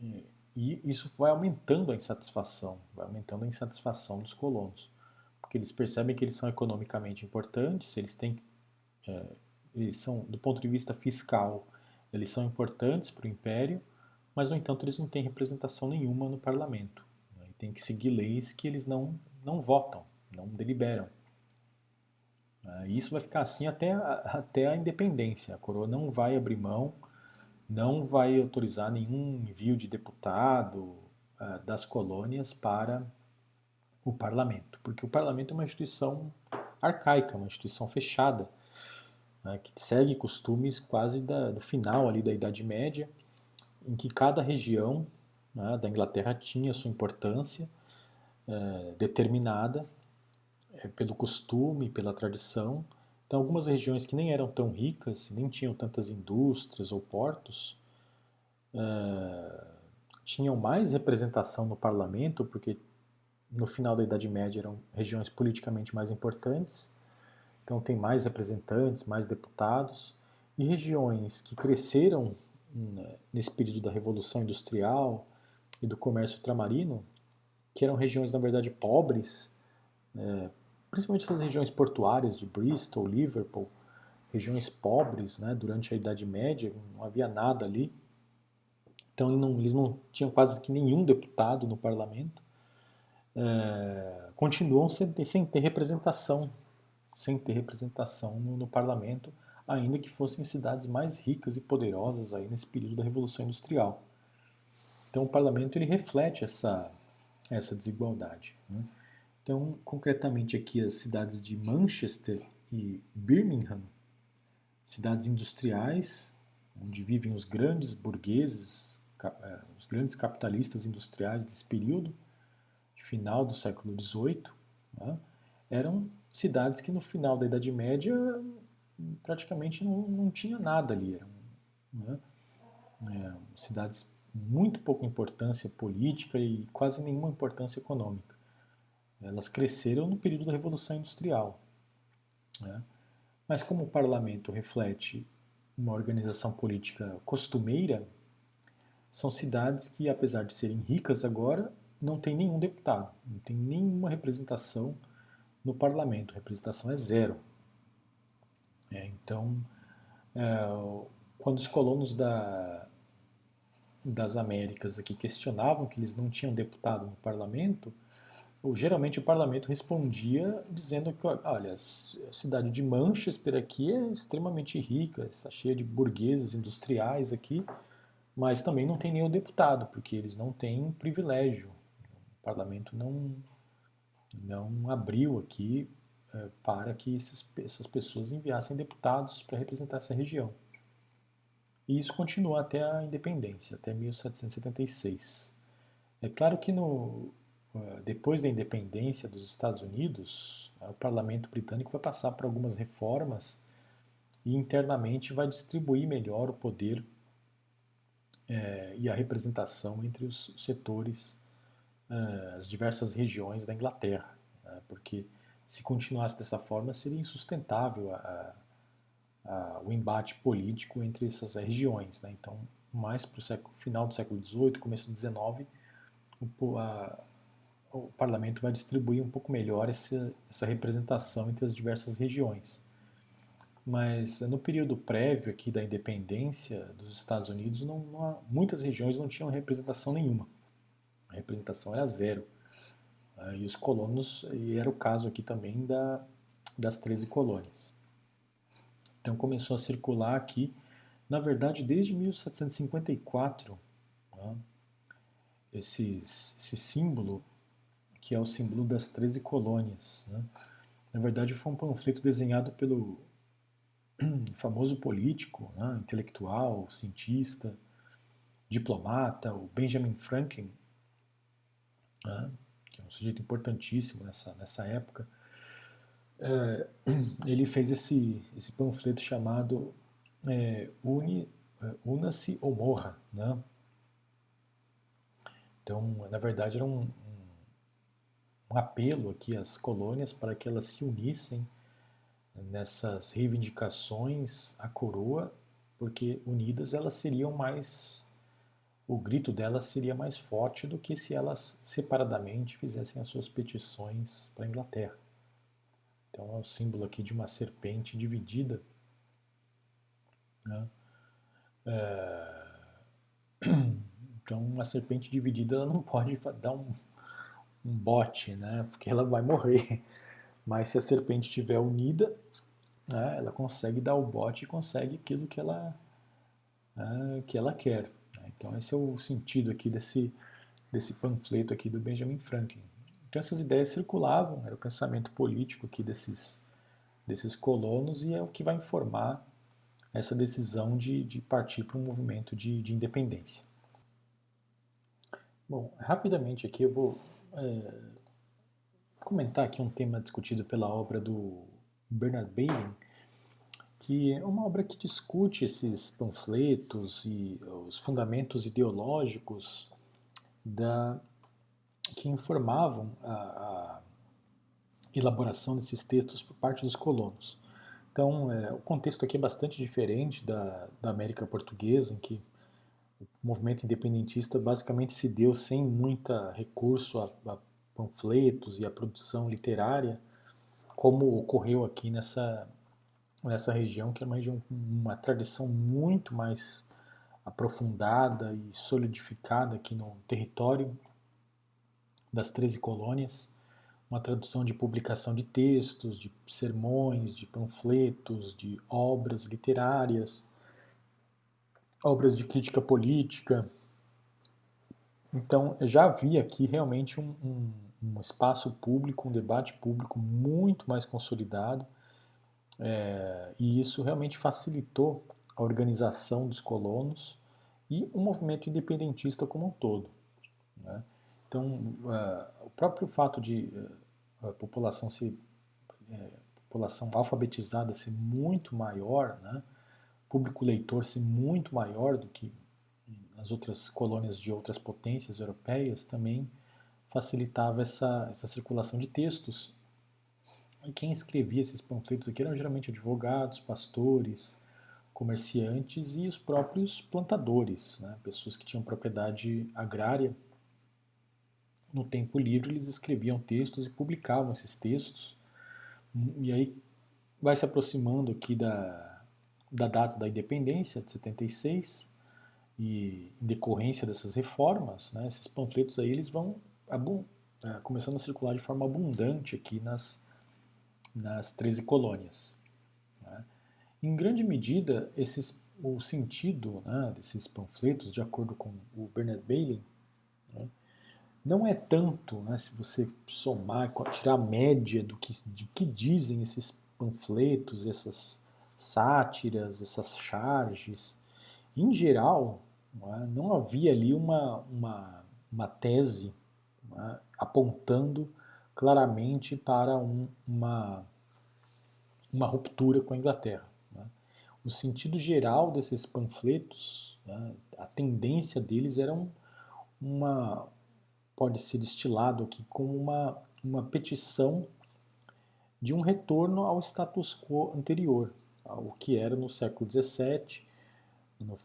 Speaker 1: e isso vai aumentando a insatisfação, vai aumentando a insatisfação dos colonos, porque eles percebem que eles são economicamente importantes, eles têm é, eles são, do ponto de vista fiscal, eles são importantes para o império, mas, no entanto, eles não têm representação nenhuma no parlamento. Né? Tem que seguir leis que eles não, não votam, não deliberam. Uh, isso vai ficar assim até a, até a independência. A coroa não vai abrir mão, não vai autorizar nenhum envio de deputado uh, das colônias para o parlamento, porque o parlamento é uma instituição arcaica, uma instituição fechada né, que segue costumes quase da, do final ali da Idade Média, em que cada região né, da Inglaterra tinha sua importância é, determinada é, pelo costume, pela tradição. Então, algumas regiões que nem eram tão ricas, nem tinham tantas indústrias ou portos, é, tinham mais representação no parlamento, porque no final da Idade Média eram regiões politicamente mais importantes. Então tem mais representantes, mais deputados, e regiões que cresceram nesse período da Revolução Industrial e do comércio ultramarino, que eram regiões, na verdade, pobres, é, principalmente essas regiões portuárias de Bristol, Liverpool, regiões pobres né, durante a Idade Média, não havia nada ali. Então não, eles não tinham quase que nenhum deputado no parlamento. É, continuam sem ter, sem ter, representação, sem ter representação no, no, parlamento, ainda que fossem cidades mais ricas e poderosas aí nesse período da Revolução Industrial. Então o parlamento ele reflete essa, essa desigualdade. Né? Então, concretamente aqui as cidades de Manchester e Birmingham, cidades industriais, onde vivem os grandes burgueses, é, os grandes capitalistas industriais desse período, final do século XVIII, né, eram cidades que no final da Idade Média praticamente não, não tinha nada ali. Eram né, é, cidades muito pouca importância política e quase nenhuma importância econômica. Elas cresceram no período da Revolução Industrial. Né? Mas como o parlamento reflete uma organização política costumeira, são cidades que, apesar de serem ricas agora, não têm nenhum deputado, não tem nenhuma representação no parlamento. A representação é zero. É, então, é, quando os colonos da, das Américas aqui questionavam que eles não tinham deputado no parlamento, geralmente o parlamento respondia dizendo que, olha, a cidade de Manchester aqui é extremamente rica, está cheia de burgueses industriais aqui, mas também não tem nenhum deputado, porque eles não têm privilégio. O parlamento não, não abriu aqui é, para que esses, essas pessoas enviassem deputados para representar essa região. E isso continua até a independência, até 1776. É claro que no, depois da independência dos Estados Unidos, eh, o parlamento britânico vai passar por algumas reformas e internamente vai distribuir melhor o poder é, e a representação entre os setores, é, as diversas regiões da Inglaterra, né, porque se continuasse dessa forma seria insustentável a, a, o embate político entre essas regiões. Né, então, mais para o final do século XVIII, começo do XIX, a, o parlamento vai distribuir um pouco melhor essa, essa representação entre as diversas regiões. Mas no período prévio aqui da independência dos Estados Unidos, não, não muitas regiões não tinham representação nenhuma. A representação era zero. Ah, e os colonos, e era o caso aqui também da, das 13 colônias. Então começou a circular aqui, na verdade desde 1754, né, esses, esse símbolo que é o símbolo das 13 colônias. Né? Na verdade, foi um panfleto desenhado pelo *clears throat* famoso político, né? intelectual, cientista, diplomata, o Benjamin Franklin, né? que é um sujeito importantíssimo nessa, nessa época. É, *clears throat* ele fez esse, esse panfleto chamado é, é, Una-se ou Morra. Né? Então, na verdade, era um, um apelo aqui às colônias para que elas se unissem nessas reivindicações à coroa, porque unidas elas seriam mais o grito delas seria mais forte do que se elas separadamente fizessem as suas petições para a Inglaterra. Então é o símbolo aqui de uma serpente dividida. Né? É... *clears throat* Então uma serpente dividida ela não pode dar um, um bote, né? Porque ela vai morrer. *laughs* Mas se a serpente estiver unida, né, ela consegue dar o bote e consegue aquilo que ela, né, que ela quer. Então esse é o sentido aqui desse, desse panfleto aqui do Benjamin Franklin. Então essas ideias circulavam, era o pensamento político aqui desses, desses colonos e é o que vai informar essa decisão de, de partir para um movimento de, de independência. Bom, rapidamente aqui eu vou é, comentar aqui um tema discutido pela obra do Bernard Bailey, que é uma obra que discute esses panfletos e os fundamentos ideológicos da, que informavam a, a elaboração desses textos por parte dos colonos. Então, é, o contexto aqui é bastante diferente da, da América Portuguesa, em que o movimento independentista basicamente se deu sem muita recurso a, a panfletos e a produção literária, como ocorreu aqui nessa, nessa região, que é uma região com uma tradição muito mais aprofundada e solidificada aqui no território das 13 colônias, uma tradução de publicação de textos, de sermões, de panfletos, de obras literárias, obras de crítica política. Então, já havia aqui realmente um, um, um espaço público, um debate público muito mais consolidado, é, e isso realmente facilitou a organização dos colonos e o movimento independentista como um todo. Né? Então, uh, o próprio fato de uh, a população ser uh, população alfabetizada ser muito maior, né? Público leitor ser muito maior do que nas outras colônias de outras potências europeias, também facilitava essa, essa circulação de textos. E quem escrevia esses panfletos aqui eram geralmente advogados, pastores, comerciantes e os próprios plantadores, né? pessoas que tinham propriedade agrária. No tempo livre, eles escreviam textos e publicavam esses textos. E aí vai se aproximando aqui da, da data da independência, de 76, e em decorrência dessas reformas, né, esses panfletos aí eles vão é, começando a circular de forma abundante aqui nas, nas 13 colônias. Né. Em grande medida, esses, o sentido né, desses panfletos, de acordo com o Bernard Bailey, né, não é tanto, né, se você somar, tirar a média do que, de que dizem esses panfletos, essas sátiras, essas charges. Em geral, é, não havia ali uma, uma, uma tese é, apontando claramente para um, uma, uma ruptura com a Inglaterra. É. O sentido geral desses panfletos, a tendência deles era um, uma, pode ser destilado aqui como uma, uma petição de um retorno ao status quo anterior, o que era no século XVII, no,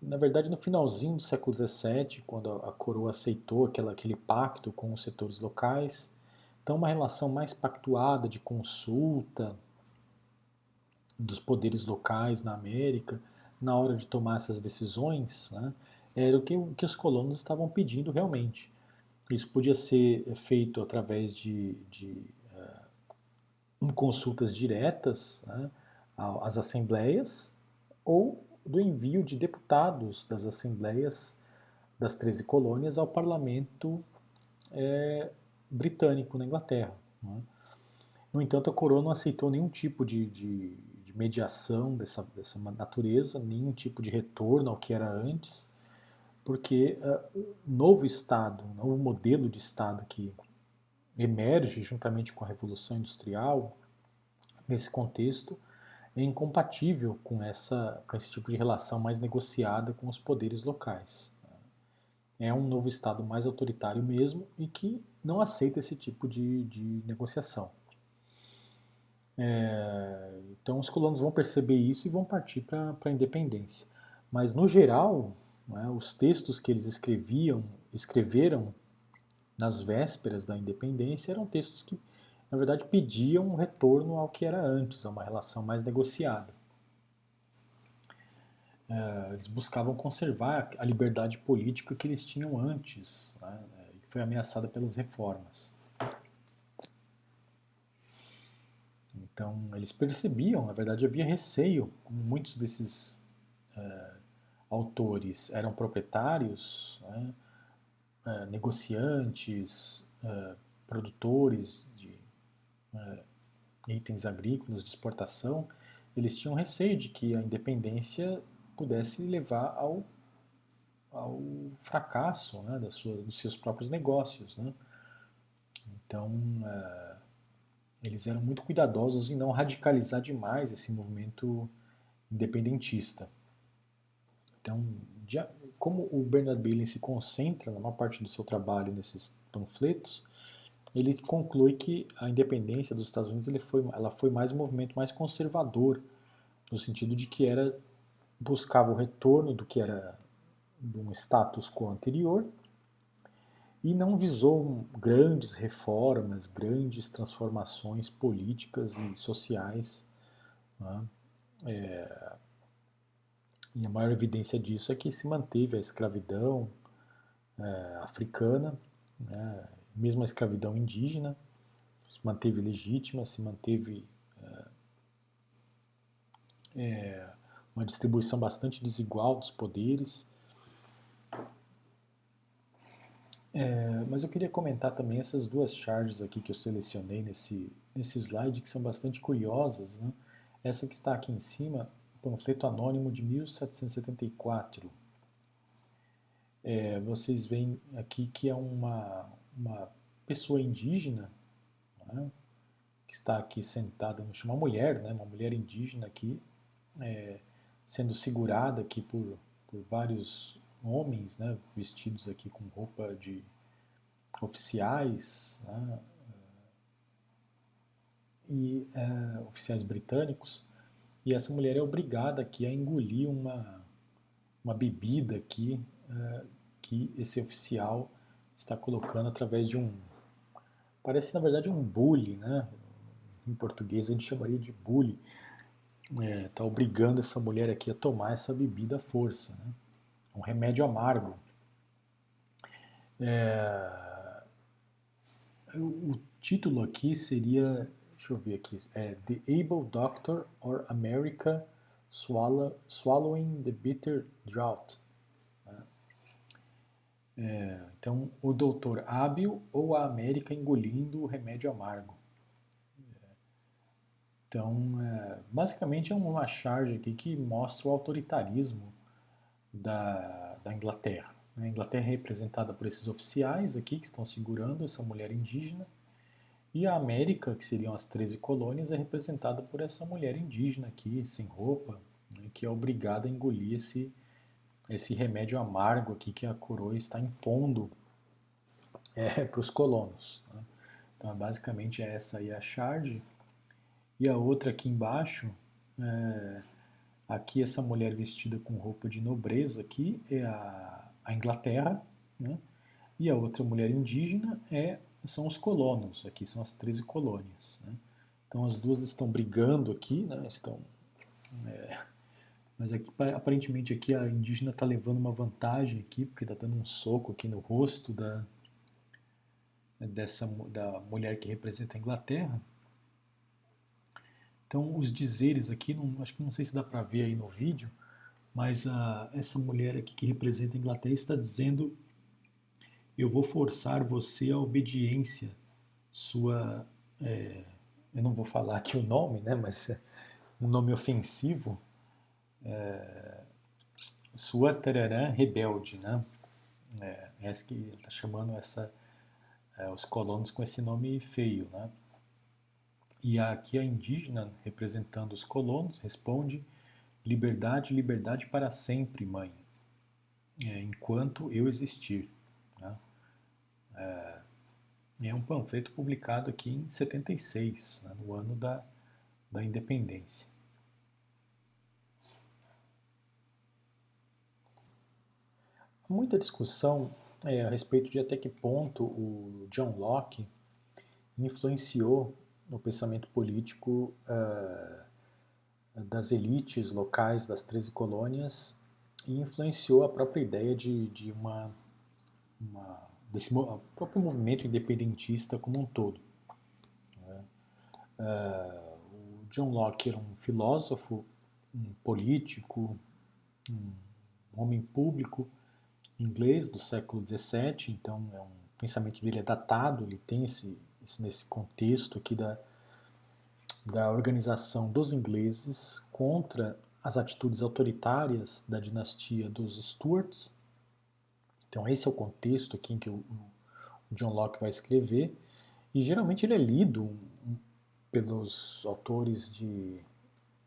Speaker 1: na verdade no finalzinho do século XVII, quando a, a coroa aceitou aquela, aquele pacto com os setores locais. Então uma relação mais pactuada de consulta dos poderes locais na América na hora de tomar essas decisões, né, era o que, o que os colonos estavam pedindo realmente. Isso podia ser feito através de, de uh, consultas diretas, né, às assembleias ou do envio de deputados das assembleias das 13 colônias ao parlamento é, britânico na Inglaterra. Né? No entanto, a coroa não aceitou nenhum tipo de, de, de mediação dessa, dessa, natureza, nenhum tipo de retorno ao que era antes, porque uh, o novo Estado, o novo modelo de Estado que emerge juntamente com a Revolução Industrial, nesse contexto, é incompatível com, essa, com esse tipo de relação mais negociada com os poderes locais. É um novo Estado mais autoritário mesmo e que não aceita esse tipo de, de negociação. É, então os colonos vão perceber isso e vão partir para a independência. Mas no geral, é, os textos que eles escreviam, escreveram nas vésperas da independência eram textos que na verdade, pediam um retorno ao que era antes, a uma relação mais negociada. É, eles buscavam conservar a liberdade política que eles tinham antes, né, que foi ameaçada pelas reformas. Então, eles percebiam, na verdade, havia receio, muitos desses é, autores eram proprietários, né, é, negociantes, é, produtores itens agrícolas de exportação, eles tinham receio de que a independência pudesse levar ao, ao fracasso né, das suas, dos seus próprios negócios. Né? Então, é, eles eram muito cuidadosos em não radicalizar demais esse movimento independentista. Então, como o Bernard Bailey se concentra na maior parte do seu trabalho nesses panfletos, ele conclui que a independência dos Estados Unidos foi, ela foi mais um movimento mais conservador, no sentido de que era buscava o retorno do que era de um status quo anterior e não visou grandes reformas, grandes transformações políticas e sociais. Né? É, e a maior evidência disso é que se manteve a escravidão é, africana, né? Mesmo a escravidão indígena, se manteve legítima, se manteve é, uma distribuição bastante desigual dos poderes. É, mas eu queria comentar também essas duas charges aqui que eu selecionei nesse, nesse slide, que são bastante curiosas. Né? Essa que está aqui em cima, panfleto anônimo de 1774. É, vocês veem aqui que é uma, uma pessoa indígena né, que está aqui sentada, uma mulher, né, uma mulher indígena aqui, é, sendo segurada aqui por, por vários homens, né, vestidos aqui com roupa de oficiais né, e é, oficiais britânicos e essa mulher é obrigada aqui a engolir uma, uma bebida aqui é, que esse oficial está colocando através de um parece na verdade um bule, né? Em português a gente chamaria de bule está é, tá obrigando essa mulher aqui a tomar essa bebida à força. Né? Um remédio amargo. É, o título aqui seria, deixa eu ver aqui, é The Able Doctor or America Swallow, Swallowing the Bitter Drought. Né? É, então, o doutor hábil ou a América engolindo o remédio amargo. Então, é, basicamente é uma charge aqui que mostra o autoritarismo da, da Inglaterra. A Inglaterra é representada por esses oficiais aqui que estão segurando essa mulher indígena, e a América, que seriam as 13 colônias, é representada por essa mulher indígena aqui, sem roupa, né, que é obrigada a engolir esse, esse remédio amargo aqui que a coroa está impondo é, para os colonos. Né. Então, basicamente, essa aí é a charge. E a outra aqui embaixo, é, aqui essa mulher vestida com roupa de nobreza aqui é a, a Inglaterra, né? e a outra mulher indígena é, são os colonos, aqui são as 13 colônias. Né? Então as duas estão brigando aqui, né? estão... É, mas aqui, aparentemente aqui a indígena está levando uma vantagem aqui, porque está dando um soco aqui no rosto da, dessa, da mulher que representa a Inglaterra. Então, os dizeres aqui, não, acho que não sei se dá para ver aí no vídeo, mas a, essa mulher aqui que representa a Inglaterra está dizendo: Eu vou forçar você à obediência, sua. É, eu não vou falar aqui o nome, né, mas é um nome ofensivo, é, sua tararã rebelde, né? É, essa que está chamando essa, é, os colonos com esse nome feio, né? E aqui a indígena, representando os colonos, responde: liberdade, liberdade para sempre, mãe, é, enquanto eu existir. Né? É, é, um panfleto publicado aqui em 76, né, no ano da, da independência. Muita discussão é, a respeito de até que ponto o John Locke influenciou no pensamento político uh, das elites locais das 13 colônias e influenciou a própria ideia de, de uma, uma desse próprio movimento independentista como um todo. Uh, o John Locke era um filósofo, um político, um homem público inglês do século XVII, então é um o pensamento dele é datado, ele tem esse nesse contexto aqui da, da organização dos ingleses contra as atitudes autoritárias da dinastia dos Stuarts. Então esse é o contexto aqui em que o, o John Locke vai escrever e geralmente ele é lido pelos autores de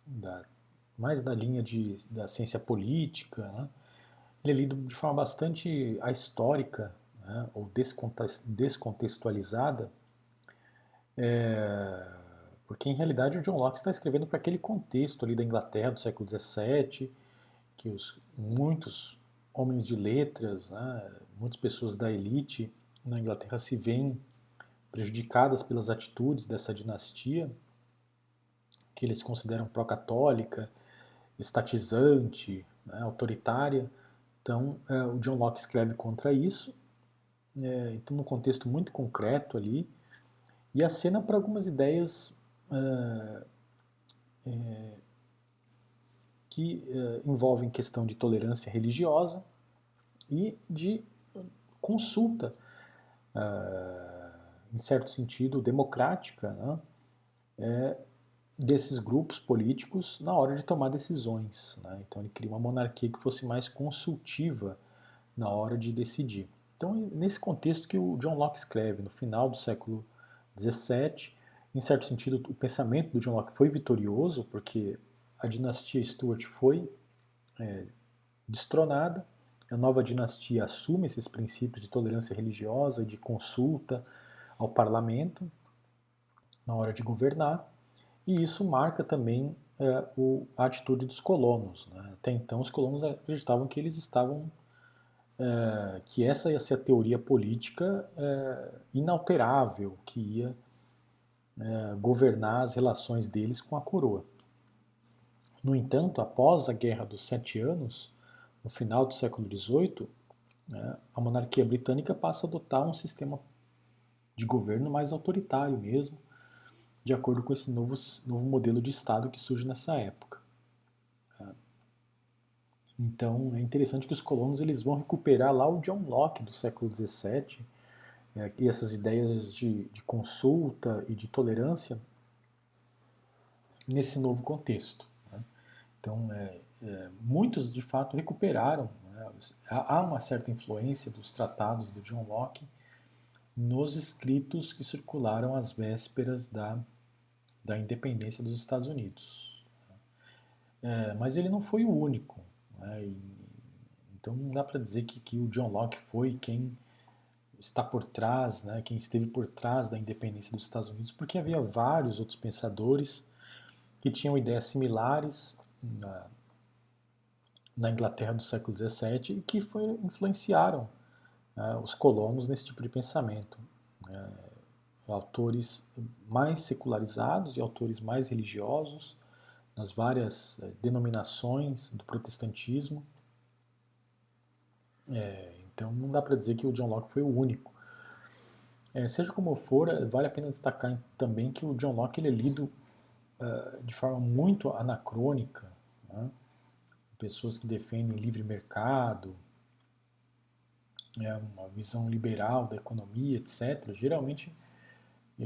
Speaker 1: da, mais da linha de, da ciência política, né? Ele é lido de forma bastante ahistórica né? ou descontextualizada é, porque em realidade o John Locke está escrevendo para aquele contexto ali da Inglaterra do século XVII, que os, muitos homens de letras, né, muitas pessoas da elite na Inglaterra se veem prejudicadas pelas atitudes dessa dinastia, que eles consideram pró-católica, estatizante, né, autoritária. Então, é, o John Locke escreve contra isso, é, então, num contexto muito concreto ali, e acena para algumas ideias é, é, que é, envolvem questão de tolerância religiosa e de consulta, é, em certo sentido, democrática, né, desses grupos políticos na hora de tomar decisões. Né? Então ele cria uma monarquia que fosse mais consultiva na hora de decidir. Então, nesse contexto que o John Locke escreve, no final do século XVII, em certo sentido, o pensamento do John Locke foi vitorioso, porque a dinastia Stuart foi é, destronada, a nova dinastia assume esses princípios de tolerância religiosa de consulta ao parlamento na hora de governar, e isso marca também é, o, a atitude dos colonos. Né? Até então, os colonos acreditavam que eles estavam é, que essa ia ser a teoria política é, inalterável que ia é, governar as relações deles com a coroa. No entanto, após a Guerra dos Sete Anos, no final do século XVIII, né, a monarquia britânica passa a adotar um sistema de governo mais autoritário mesmo, de acordo com esse novo, novo modelo de Estado que surge nessa época. Então é interessante que os colonos eles vão recuperar lá o John Locke do século XVII é, e essas ideias de, de consulta e de tolerância nesse novo contexto. Né? Então é, é, muitos de fato recuperaram. Né? Há uma certa influência dos tratados do John Locke nos escritos que circularam às vésperas da, da independência dos Estados Unidos. É, mas ele não foi o único. Né? E, então não dá para dizer que, que o John Locke foi quem está por trás, né, quem esteve por trás da independência dos Estados Unidos, porque havia vários outros pensadores que tinham ideias similares na, na Inglaterra do século XVII e que foi, influenciaram né, os colonos nesse tipo de pensamento. É, autores mais secularizados e autores mais religiosos, nas várias é, denominações do protestantismo. É, então não dá para dizer que o John Locke foi o único. É, seja como for, é, vale a pena destacar também que o John Locke ele é lido uh, de forma muito anacrônica. Né? Pessoas que defendem livre mercado, é, uma visão liberal da economia, etc., geralmente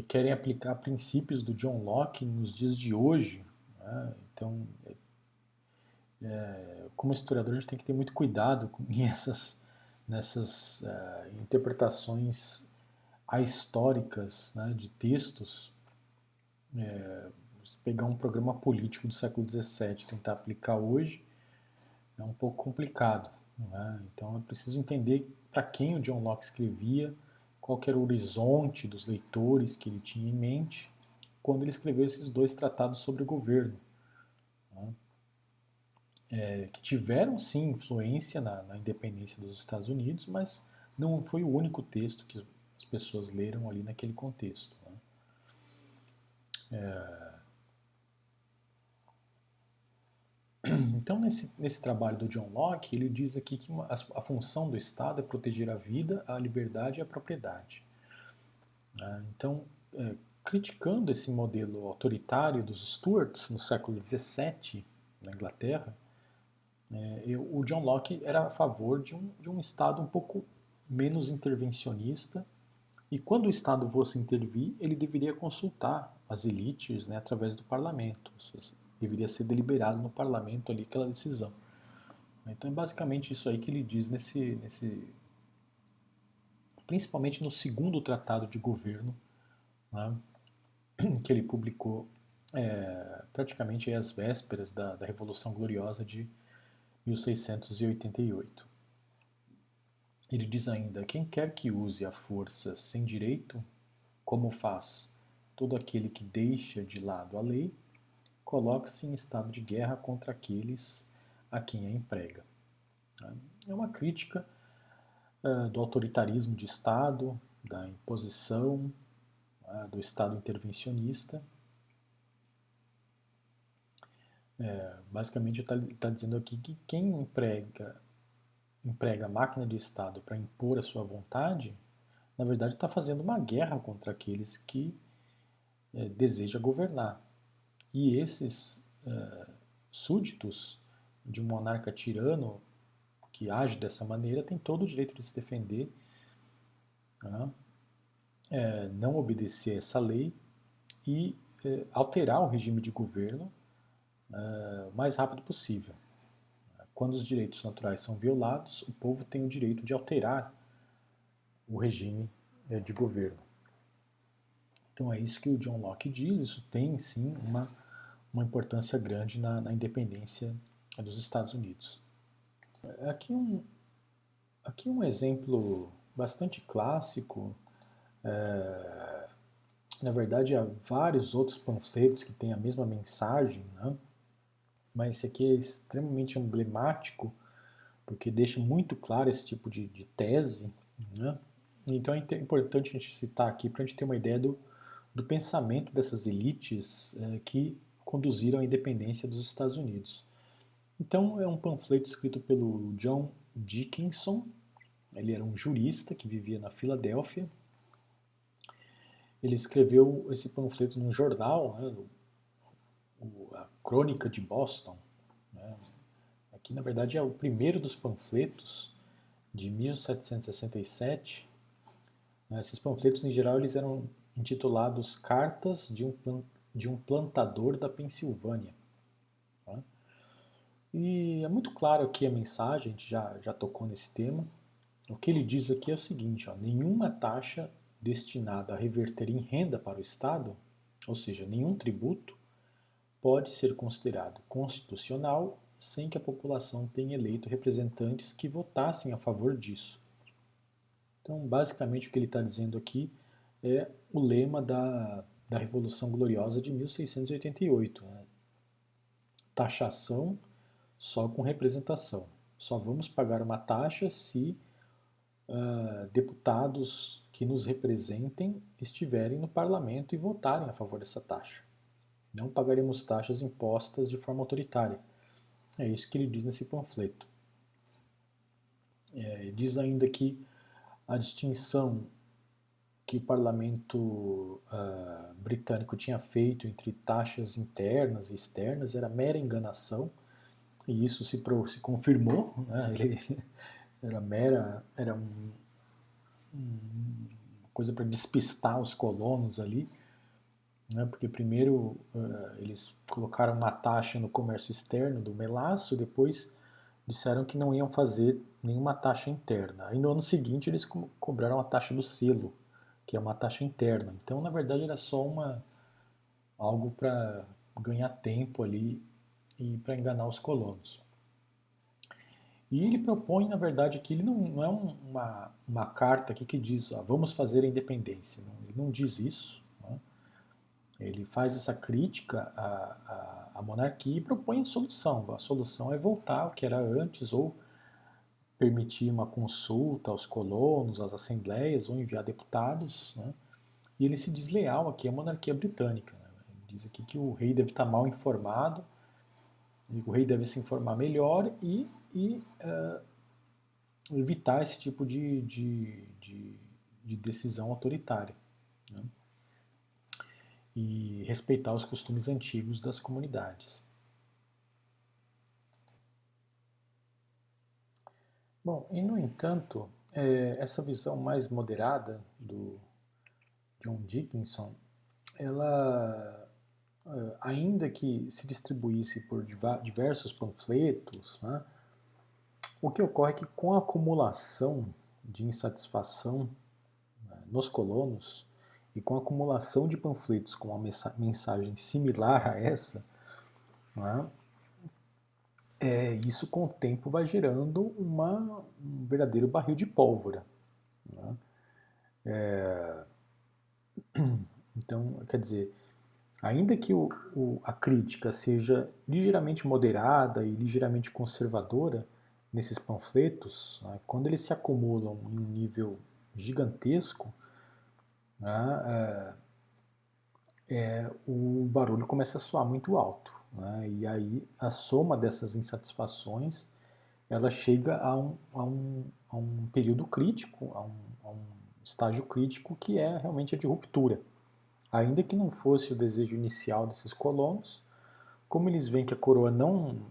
Speaker 1: querem aplicar princípios do John Locke nos dias de hoje, né? Então, é, é, como historiador, a gente tem que ter muito cuidado *laughs* nessas, nessas uh, interpretações ahistóricas né, de textos. É, pegar um programa político do século XVII tentar aplicar hoje é um pouco complicado. Né? Então é preciso entender para quem o John Locke escrevia, qual era o horizonte dos leitores que ele tinha em mente quando ele escreveu esses dois tratados sobre governo, né? é, que tiveram sim influência na, na, independência dos Estados Unidos, mas não foi o único texto que as pessoas leram ali naquele contexto. Né? É... *clears throat* Então, nesse, nesse trabalho do John Locke, ele diz aqui que uma, a, a função do Estado é proteger a vida, a liberdade e a propriedade. Né? Então, é, criticando esse modelo autoritário dos Stuarts no século XVII, na Inglaterra, é, eu, o John Locke era a favor de um, de um Estado um pouco menos intervencionista, e quando o Estado fosse intervir, ele deveria consultar as elites né, através do parlamento, deveria ser deliberado no parlamento ali aquela decisão. Então é basicamente isso aí que ele diz nesse, nesse principalmente no segundo tratado de governo, né, *clears throat* que ele publicou é, praticamente às vésperas da, da Revolução Gloriosa de 1688. Ele diz ainda: quem quer que use a força sem direito, como faz todo aquele que deixa de lado a lei, coloque-se em estado de guerra contra aqueles a quem a emprega. Né? É uma crítica uh, do autoritarismo de Estado, da imposição, uh, do Estado intervencionista. É, basicamente está tá dizendo aqui que quem emprega, emprega a máquina de Estado para impor a sua vontade, na verdade está fazendo uma guerra contra aqueles que é, deseja governar. E esses é, súditos de um monarca tirano que age dessa maneira tem todo o direito de se defender, né? é, não obedecer essa lei e é, alterar o regime de governo é, o mais rápido possível. Quando os direitos naturais são violados, o povo tem o direito de alterar o regime é, de governo. Então é isso que o John Locke diz, isso tem sim uma, uma importância grande na, na independência dos Estados Unidos. Aqui um, aqui um exemplo bastante clássico. É, na verdade, há vários outros panfletos que têm a mesma mensagem, né? mas esse aqui é extremamente emblemático, porque deixa muito claro esse tipo de, de tese. Né? Então é importante a gente citar aqui para a gente ter uma ideia do, do pensamento dessas elites é, que conduziram à independência dos Estados Unidos. Então é um panfleto escrito pelo John Dickinson. Ele era um jurista que vivia na Filadélfia. Ele escreveu esse panfleto num jornal, né, a Crônica de Boston. Né. Aqui, na verdade, é o primeiro dos panfletos de 1767. Né. Esses panfletos, em geral, eles eram intitulados Cartas de um, de um Plantador da Pensilvânia. E é muito claro aqui a mensagem, a gente já, já tocou nesse tema. O que ele diz aqui é o seguinte: ó, nenhuma taxa destinada a reverter em renda para o Estado, ou seja, nenhum tributo, pode ser considerado constitucional sem que a população tenha eleito representantes que votassem a favor disso. Então, basicamente, o que ele está dizendo aqui é o lema da, da Revolução Gloriosa de 1688. Né? Taxação só com representação. Só vamos pagar uma taxa se uh, deputados que nos representem estiverem no parlamento e votarem a favor dessa taxa. Não pagaremos taxas impostas de forma autoritária. É isso que ele diz nesse panfleto. É, diz ainda que a distinção que o parlamento uh, britânico tinha feito entre taxas internas e externas era mera enganação e isso se, pro, se confirmou, né? *laughs* ele era mera, era um, um, coisa para despistar os colonos ali, né? porque primeiro uh, eles colocaram uma taxa no comércio externo do melaço, depois disseram que não iam fazer nenhuma taxa interna. Aí no ano seguinte eles co cobraram a taxa do selo, que é uma taxa interna. Então, na verdade, era só uma algo para ganhar tempo ali e para enganar os colonos. E ele propõe, na verdade, que ele não, não é uma, uma carta aqui que diz vamos fazer a independência. Não, ele não diz isso. Né? Ele faz essa crítica à, à, à, monarquia e propõe a solução. A solução é voltar ao que era antes ou permitir uma consulta aos colonos, às assembleias ou enviar deputados. Né? E ele se diz leal aqui à monarquia britânica. Né? Ele diz aqui que o rei deve estar mal informado o rei deve se informar melhor e, e uh, evitar esse tipo de, de, de, de decisão autoritária. Né? E respeitar os costumes antigos das comunidades. Bom, e no entanto, é, essa visão mais moderada do John Dickinson, ela eh, ainda que se distribuísse por diversos panfletos, né, o que ocorre é que com a acumulação de insatisfação né, nos colonos e com a acumulação de panfletos com uma mensagem similar a essa, né, é, isso com o tempo vai gerando uma, um verdadeiro barril de pólvora. Né? É, *clears throat* então, quer dizer, Ainda que o, o, a crítica seja ligeiramente moderada e ligeiramente conservadora, nesses panfletos, né, quando eles se acumulam em um nível gigantesco, né, é, é, o barulho começa a soar muito alto. Né, e aí a soma dessas insatisfações ela chega a um, a um, a um período crítico, a um, a um estágio crítico que é realmente a de ruptura. Ainda que não fosse o desejo inicial desses colonos, como eles veem que a coroa não,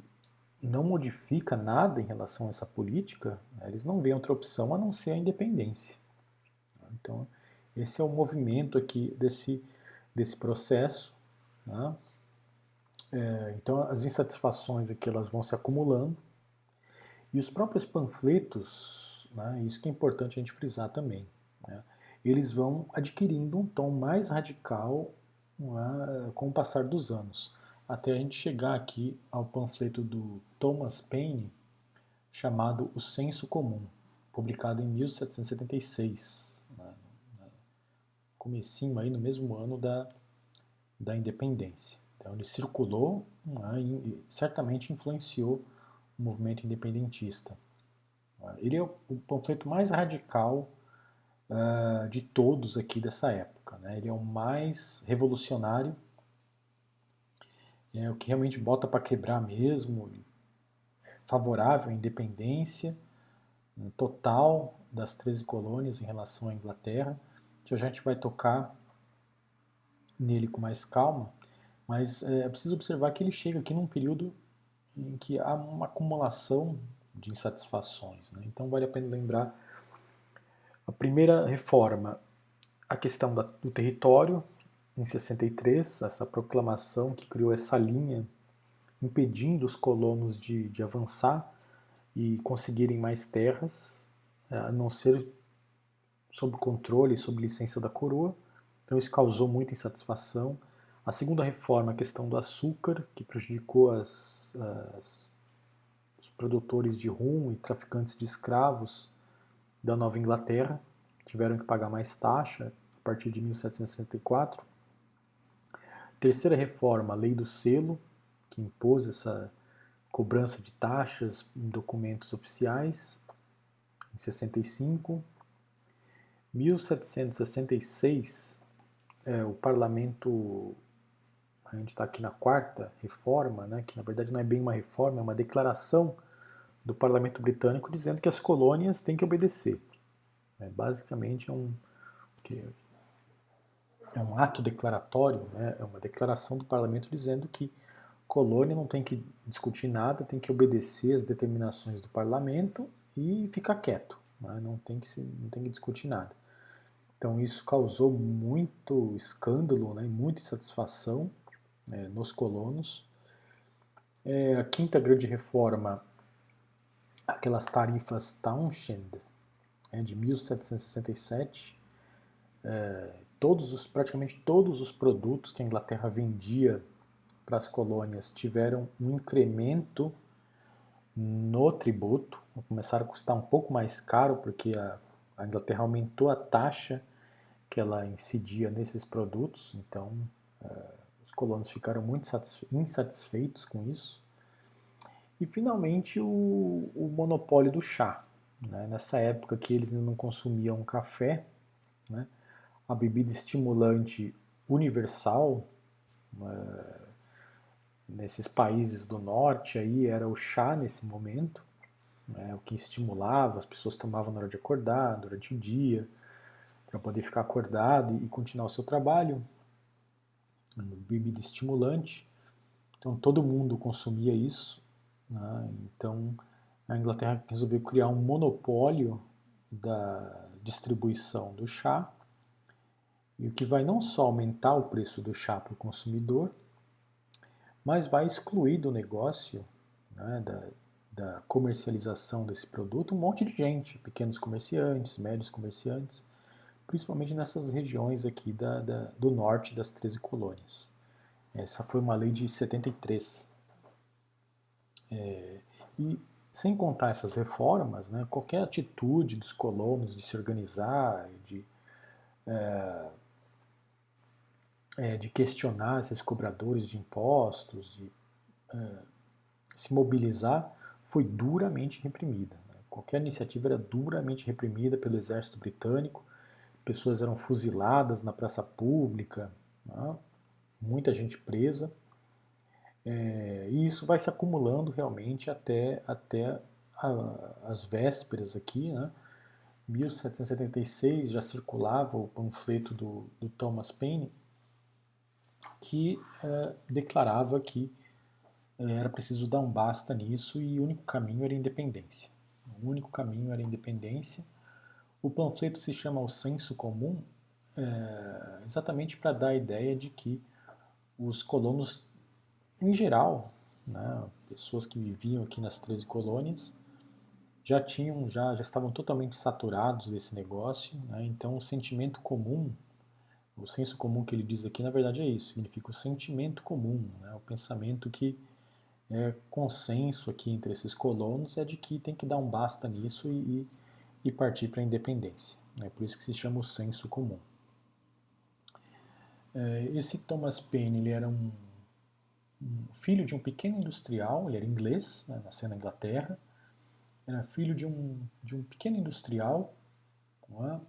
Speaker 1: não modifica nada em relação a essa política, né, eles não veem outra opção a não ser a independência. Então, esse é o movimento aqui desse, desse processo. Né? É, então, as insatisfações aqui elas vão se acumulando e os próprios panfletos, né, isso que é importante a gente frisar também, né, eles vão adquirindo um tom mais radical né, com o passar dos anos, até a gente chegar aqui ao panfleto do Thomas Paine, chamado O Senso Comum, publicado em 1776, né, comecinho aí no mesmo ano da, da independência. Então ele circulou né, e certamente influenciou o movimento independentista. Ele é o panfleto mais radical uh, de todos aqui dessa época. Né? Ele é o mais revolucionário, é o que realmente bota para quebrar mesmo, é favorável à independência né, total das 13 colônias em relação à Inglaterra. Já a gente vai tocar nele com mais calma, mas é, é preciso observar que ele chega aqui num período em que há uma acumulação de insatisfações. Né? Então vale a pena lembrar a primeira reforma, a questão da, do território, em 63, essa proclamação que criou essa linha impedindo os colonos de, de avançar e conseguirem mais terras, a não ser sob controle, sob licença da coroa. Então isso causou muita insatisfação. A segunda reforma, a questão do açúcar, que prejudicou as, as, os produtores de rum e traficantes de escravos da Nova Inglaterra, tiveram que pagar mais taxa a partir de 1764. Terceira reforma, a lei do selo, que impôs essa cobrança de taxas em documentos oficiais, em 65. 1766, é, o parlamento a gente está aqui na quarta reforma, né, que na verdade não é bem uma reforma, é uma declaração do parlamento britânico dizendo que as colônias têm que obedecer. É, basicamente é um, é um ato declaratório, né, é uma declaração do parlamento dizendo que colônia não tem que discutir nada, tem que obedecer as determinações do parlamento e ficar quieto, né, não, tem que se, não tem que discutir nada. Então isso causou muito escândalo né, e muita insatisfação é, nos colonos. É, a quinta grande reforma, aquelas tarifas Townshend, é, de 1767, é, todos os, praticamente todos os produtos que a Inglaterra vendia para as colônias tiveram um incremento no tributo, começaram a custar um pouco mais caro porque a, a Inglaterra aumentou a taxa que ela incidia nesses produtos, então é, os colonos ficaram muito insatisfeitos com isso. E finalmente o, o monopólio do chá. Né? Nessa época que eles não consumiam café, né? a bebida estimulante universal uh, nesses países do norte aí era o chá nesse momento, né? o que estimulava, as pessoas tomavam na hora de acordar, durante o dia, para poder ficar acordado e continuar o seu trabalho bebida estimulante. Então todo mundo consumia isso. Né? Então a Inglaterra resolveu criar um monopólio da distribuição do chá, e o que vai não só aumentar o preço do chá para o consumidor, mas vai excluir do negócio, né, da, da comercialização desse produto, um monte de gente, pequenos comerciantes, médios comerciantes, principalmente nessas regiões aqui da, da, do norte das 13 colônias. Essa foi uma lei de 73. É, e sem contar essas reformas, né, qualquer atitude dos colonos de se organizar, de, é, é, de questionar esses cobradores de impostos, de é, se mobilizar, foi duramente reprimida. Né? Qualquer iniciativa era duramente reprimida pelo exército britânico, pessoas eram fuziladas na praça pública, né? muita gente presa. É, e isso vai se acumulando realmente até, até a, as vésperas aqui, né? 1776 já circulava o panfleto do, do Thomas Paine que é, declarava que é, era preciso dar um basta nisso e o único caminho era a independência. O único caminho era a independência. O panfleto se chama O Senso Comum é, exatamente para dar a ideia de que os colonos, em geral, né, pessoas que viviam aqui nas 13 colônias, já tinham, já, já estavam totalmente saturados desse negócio, né, então o sentimento comum, o senso comum que ele diz aqui, na verdade é isso, significa o sentimento comum, né, o pensamento que é consenso aqui entre esses colonos é de que tem que dar um basta nisso e, e partir para a independência. É por isso que se chama o senso comum. É, esse Thomas Paine ele era um, filho de um pequeno industrial, ele era inglês, né, nasceu na Inglaterra, era filho de um, de um pequeno industrial é?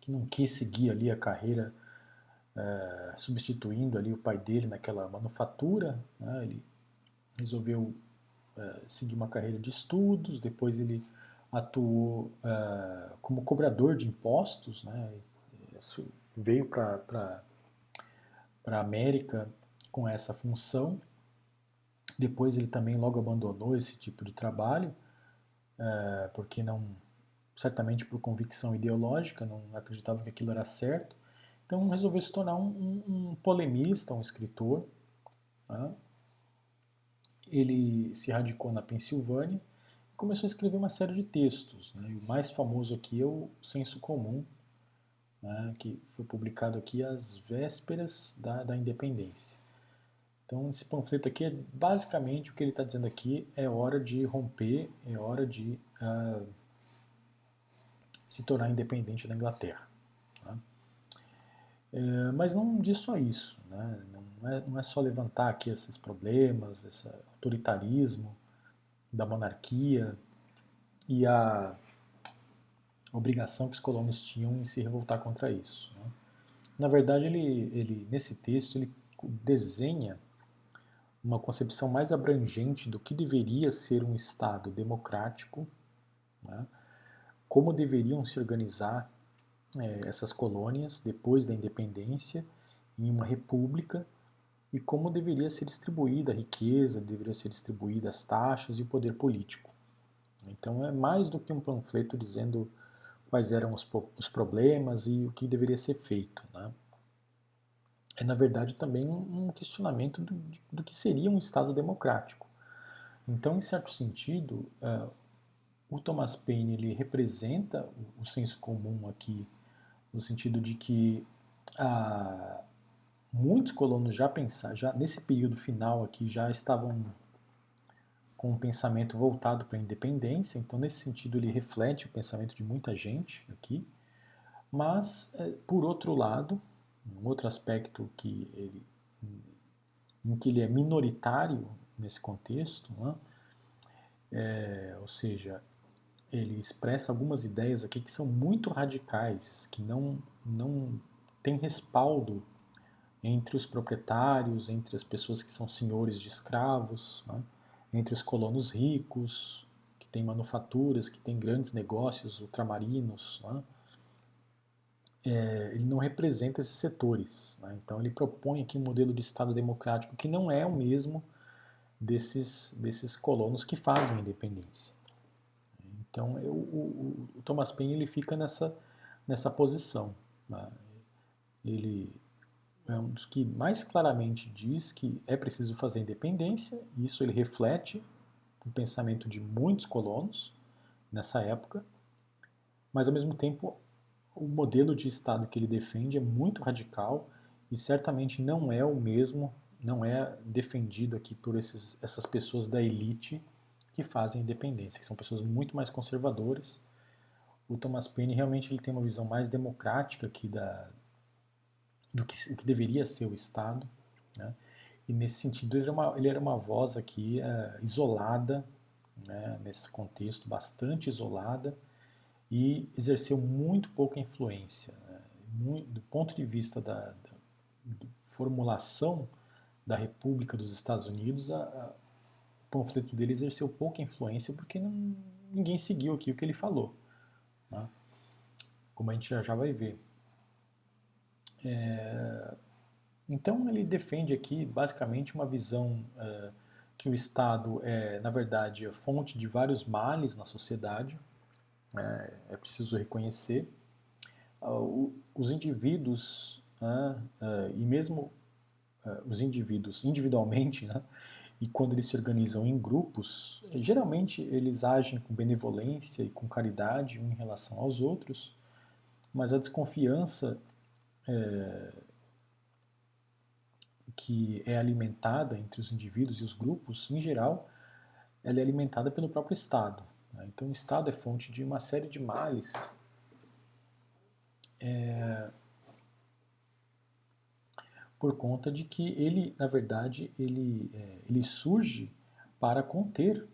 Speaker 1: que não quis seguir ali a carreira é, substituindo ali o pai dele naquela manufatura, né, ele resolveu é, seguir uma carreira de estudos, depois ele atuou é, como cobrador de impostos, né, veio para a América com essa função. Depois ele também logo abandonou esse tipo de trabalho, é, porque não, certamente por convicção ideológica, não acreditava que aquilo era certo. Então resolveu se tornar um, um, um polemista, um escritor. Né? Ele se radicou na Pensilvânia começou a escrever uma série de textos. Né? o mais famoso aqui é o Senso Comum, né, que foi publicado aqui às vésperas da, da independência. Então, esse panfleto aqui é basicamente o que ele está dizendo aqui: é hora de romper, é hora de uh, se tornar independente da Inglaterra. Tá? É, mas não diz só isso, né? não, é, não é só levantar aqui esses problemas, esse autoritarismo da monarquia e a obrigação que os colonos tinham em se revoltar contra isso. Né? Na verdade, ele, ele, nesse texto, ele desenha uma concepção mais abrangente do que deveria ser um Estado democrático, né? como deveriam se organizar é, essas colônias depois da independência em uma república e como deveria ser distribuída a riqueza, deveria ser distribuída as taxas e o poder político. Então é mais do que um panfleto dizendo quais eram os, os problemas e o que deveria ser feito. Né? É, na verdade, também um questionamento do, do, que seria um Estado democrático. Então, em certo sentido, uh, o Thomas Paine ele representa o, o, senso comum aqui, no sentido de que uh, muitos colonos já pensaram, já nesse período final aqui, já estavam com um pensamento voltado para a independência, então nesse sentido ele reflete o pensamento de muita gente aqui, mas é, por outro lado, um outro aspecto que ele, em que ele é minoritário nesse contexto, né, é, ou seja, ele expressa algumas ideias aqui que são muito radicais, que não, não têm respaldo entre os proprietários, entre as pessoas que são senhores de escravos, né, entre os colonos ricos, que têm manufaturas, que têm grandes negócios ultramarinos. Né? É, ele não representa esses setores. Né? Então ele propõe aqui um modelo de Estado democrático que não é o mesmo desses, desses colonos que fazem a independência. Então eu, o, o, Thomas Paine ele fica nessa, nessa posição. Né? Ele é um dos que mais claramente diz que é preciso fazer independência, e isso ele reflete o pensamento de muitos colonos nessa época, mas ao mesmo tempo o modelo de Estado que ele defende é muito radical e certamente não é o mesmo, não é defendido aqui por esses, essas pessoas da elite que fazem independência, que são pessoas muito mais conservadoras. O Thomas Paine realmente ele tem uma visão mais democrática aqui da, do que, que deveria ser o Estado. Né? E nesse sentido ele era uma, ele era uma voz aqui é, isolada, né, nesse contexto bastante isolada e exerceu muito pouca influência. Né, muito, do ponto de vista da, da, da, formulação da República dos Estados Unidos, a, a, o panfleto dele exerceu pouca influência porque não, ninguém seguiu aqui o que ele falou. Né, como a gente já, já vai ver. É, então ele defende aqui basicamente uma visão é, que o Estado é, na verdade, a fonte de vários males na sociedade, é, é preciso reconhecer. Uh, os indivíduos, né, uh, e mesmo uh, os indivíduos individualmente, né, e quando eles se organizam em grupos, geralmente eles agem com benevolência e com caridade um em relação aos outros, mas a desconfiança é, que é alimentada entre os indivíduos e os grupos, em geral, ela é alimentada pelo próprio Estado. Né? Então, o Estado é fonte de uma série de males é, por conta de que ele, na verdade, ele, é, ele surge para conter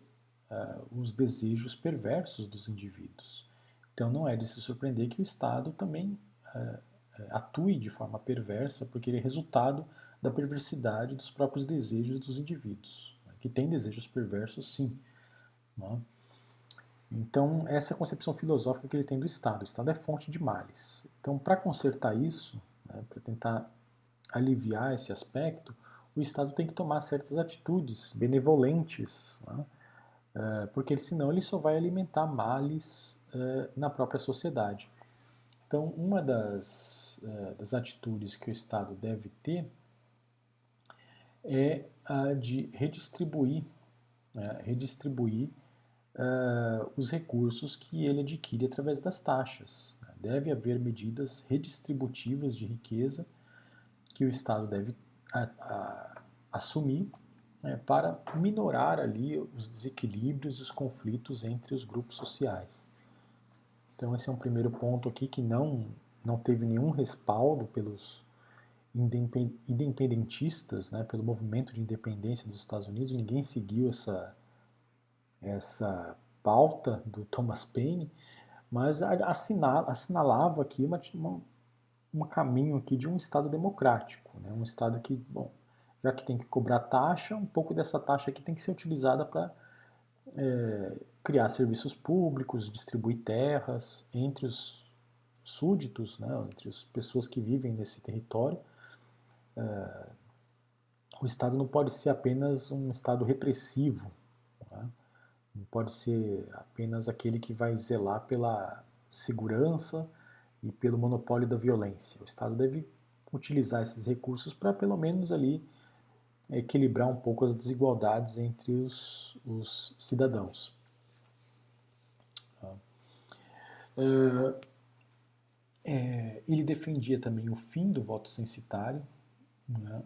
Speaker 1: uh, os desejos perversos dos indivíduos. Então, não é de se surpreender que o Estado também uh, atue de forma perversa, porque ele é resultado da perversidade dos próprios desejos dos indivíduos, né, que têm desejos perversos, sim. Né? Então, essa é a concepção filosófica que ele tem do Estado. O Estado é fonte de males. Então, para consertar isso, né, para tentar aliviar esse aspecto, o Estado tem que tomar certas atitudes benevolentes, né, é, porque senão ele só vai alimentar males é, na própria sociedade. Então, uma das, é, das atitudes que o Estado deve ter é a de redistribuir, né, redistribuir uh, os recursos que ele adquire através das taxas. Né. Deve haver medidas redistributivas de riqueza que o Estado deve a, a, assumir né, para minorar ali os desequilíbrios os conflitos entre os grupos sociais. Então esse é um primeiro ponto aqui que não, não teve nenhum respaldo pelos independentistas, né, pelo movimento de independência dos Estados Unidos, ninguém seguiu essa, essa pauta do Thomas Paine, mas assinala, assinalava aqui uma, uma, um caminho aqui de um Estado democrático, né, um Estado que, bom, já que tem que cobrar taxa, um pouco dessa taxa aqui tem que ser utilizada para é, criar serviços públicos, distribuir terras entre os súditos, né, entre as pessoas que vivem nesse território, é, o Estado não pode ser apenas um Estado repressivo, né? não pode ser apenas aquele que vai zelar pela segurança e pelo monopólio da violência. O Estado deve utilizar esses recursos para pelo menos ali equilibrar um pouco as desigualdades entre os, os cidadãos. Uh, é, ele defendia também o fim do voto censitário, né?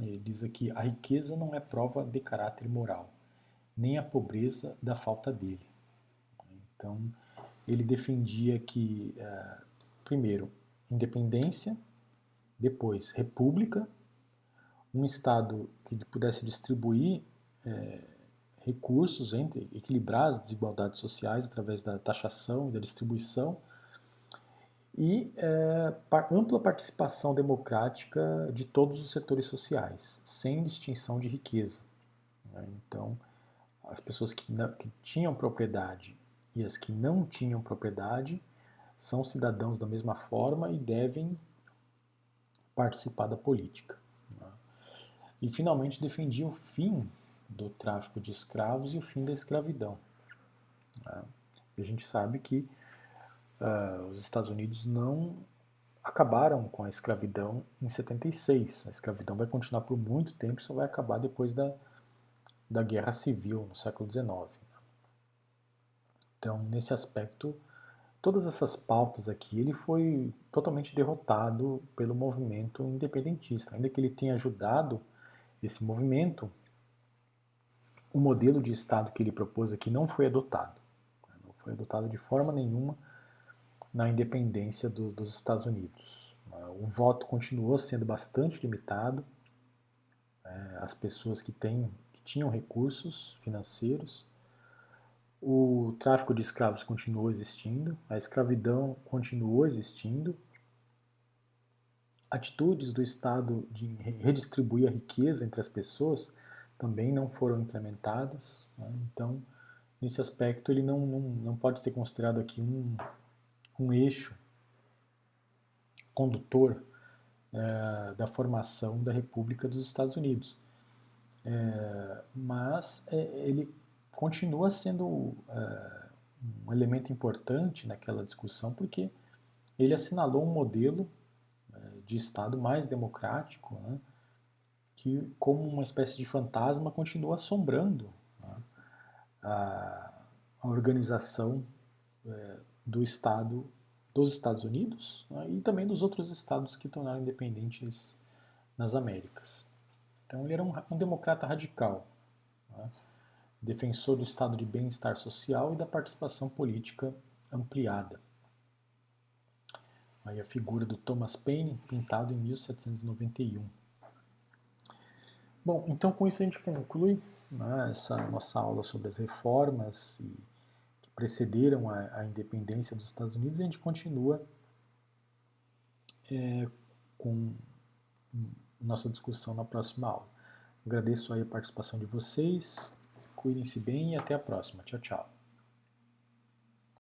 Speaker 1: Ele diz aqui: a riqueza não é prova de caráter moral, nem a pobreza da falta dele. Então, ele defendia que, é, primeiro, independência, depois, república, um Estado que pudesse distribuir é, recursos, entre, equilibrar as desigualdades sociais através da taxação e da distribuição e é, ampla participação democrática de todos os setores sociais, sem distinção de riqueza. Né? Então, as pessoas que, não, que tinham propriedade e as que não tinham propriedade são cidadãos da mesma forma e devem participar da política. Né? E, finalmente, defendia o fim do tráfico de escravos e o fim da escravidão. Né? E a gente sabe que uh, os Estados Unidos não acabaram com a escravidão em 76. A escravidão vai continuar por muito tempo, só vai acabar depois da, da Guerra Civil, no século XIX. Então, nesse aspecto, todas essas pautas aqui, ele foi totalmente derrotado pelo movimento independentista. Ainda que ele tenha ajudado esse movimento, o modelo de Estado que ele propôs aqui não foi adotado. Não foi adotado de forma nenhuma na independência do, dos Estados Unidos. O voto continuou sendo bastante limitado, é, as pessoas que, têm, que tinham recursos financeiros. O tráfico de escravos continuou existindo, a escravidão continuou existindo. Atitudes do Estado de redistribuir a riqueza entre as pessoas também não foram implementadas. Né? Então, nesse aspecto, ele não, não, não pode ser considerado aqui um, um eixo condutor é, da formação da República dos Estados Unidos. É, mas é, ele continua sendo é, um elemento importante naquela discussão porque ele assinalou um modelo é, de Estado mais democrático, né, que, como uma espécie de fantasma, continua assombrando né, a, a, organização é, do Estado dos Estados Unidos né, e também dos outros estados que tornaram independentes nas Américas. Então ele era um, um democrata radical, né, defensor do estado de bem-estar social e da participação política ampliada. Aí a figura do Thomas Paine, pintado em 1791. Bom, então com isso a gente conclui né, essa nossa aula sobre as reformas e, precederam a, a, independência dos Estados Unidos e a gente continua é, com nossa discussão na próxima aula. Agradeço aí a participação de vocês, cuidem-se bem e até a próxima. Tchau, tchau.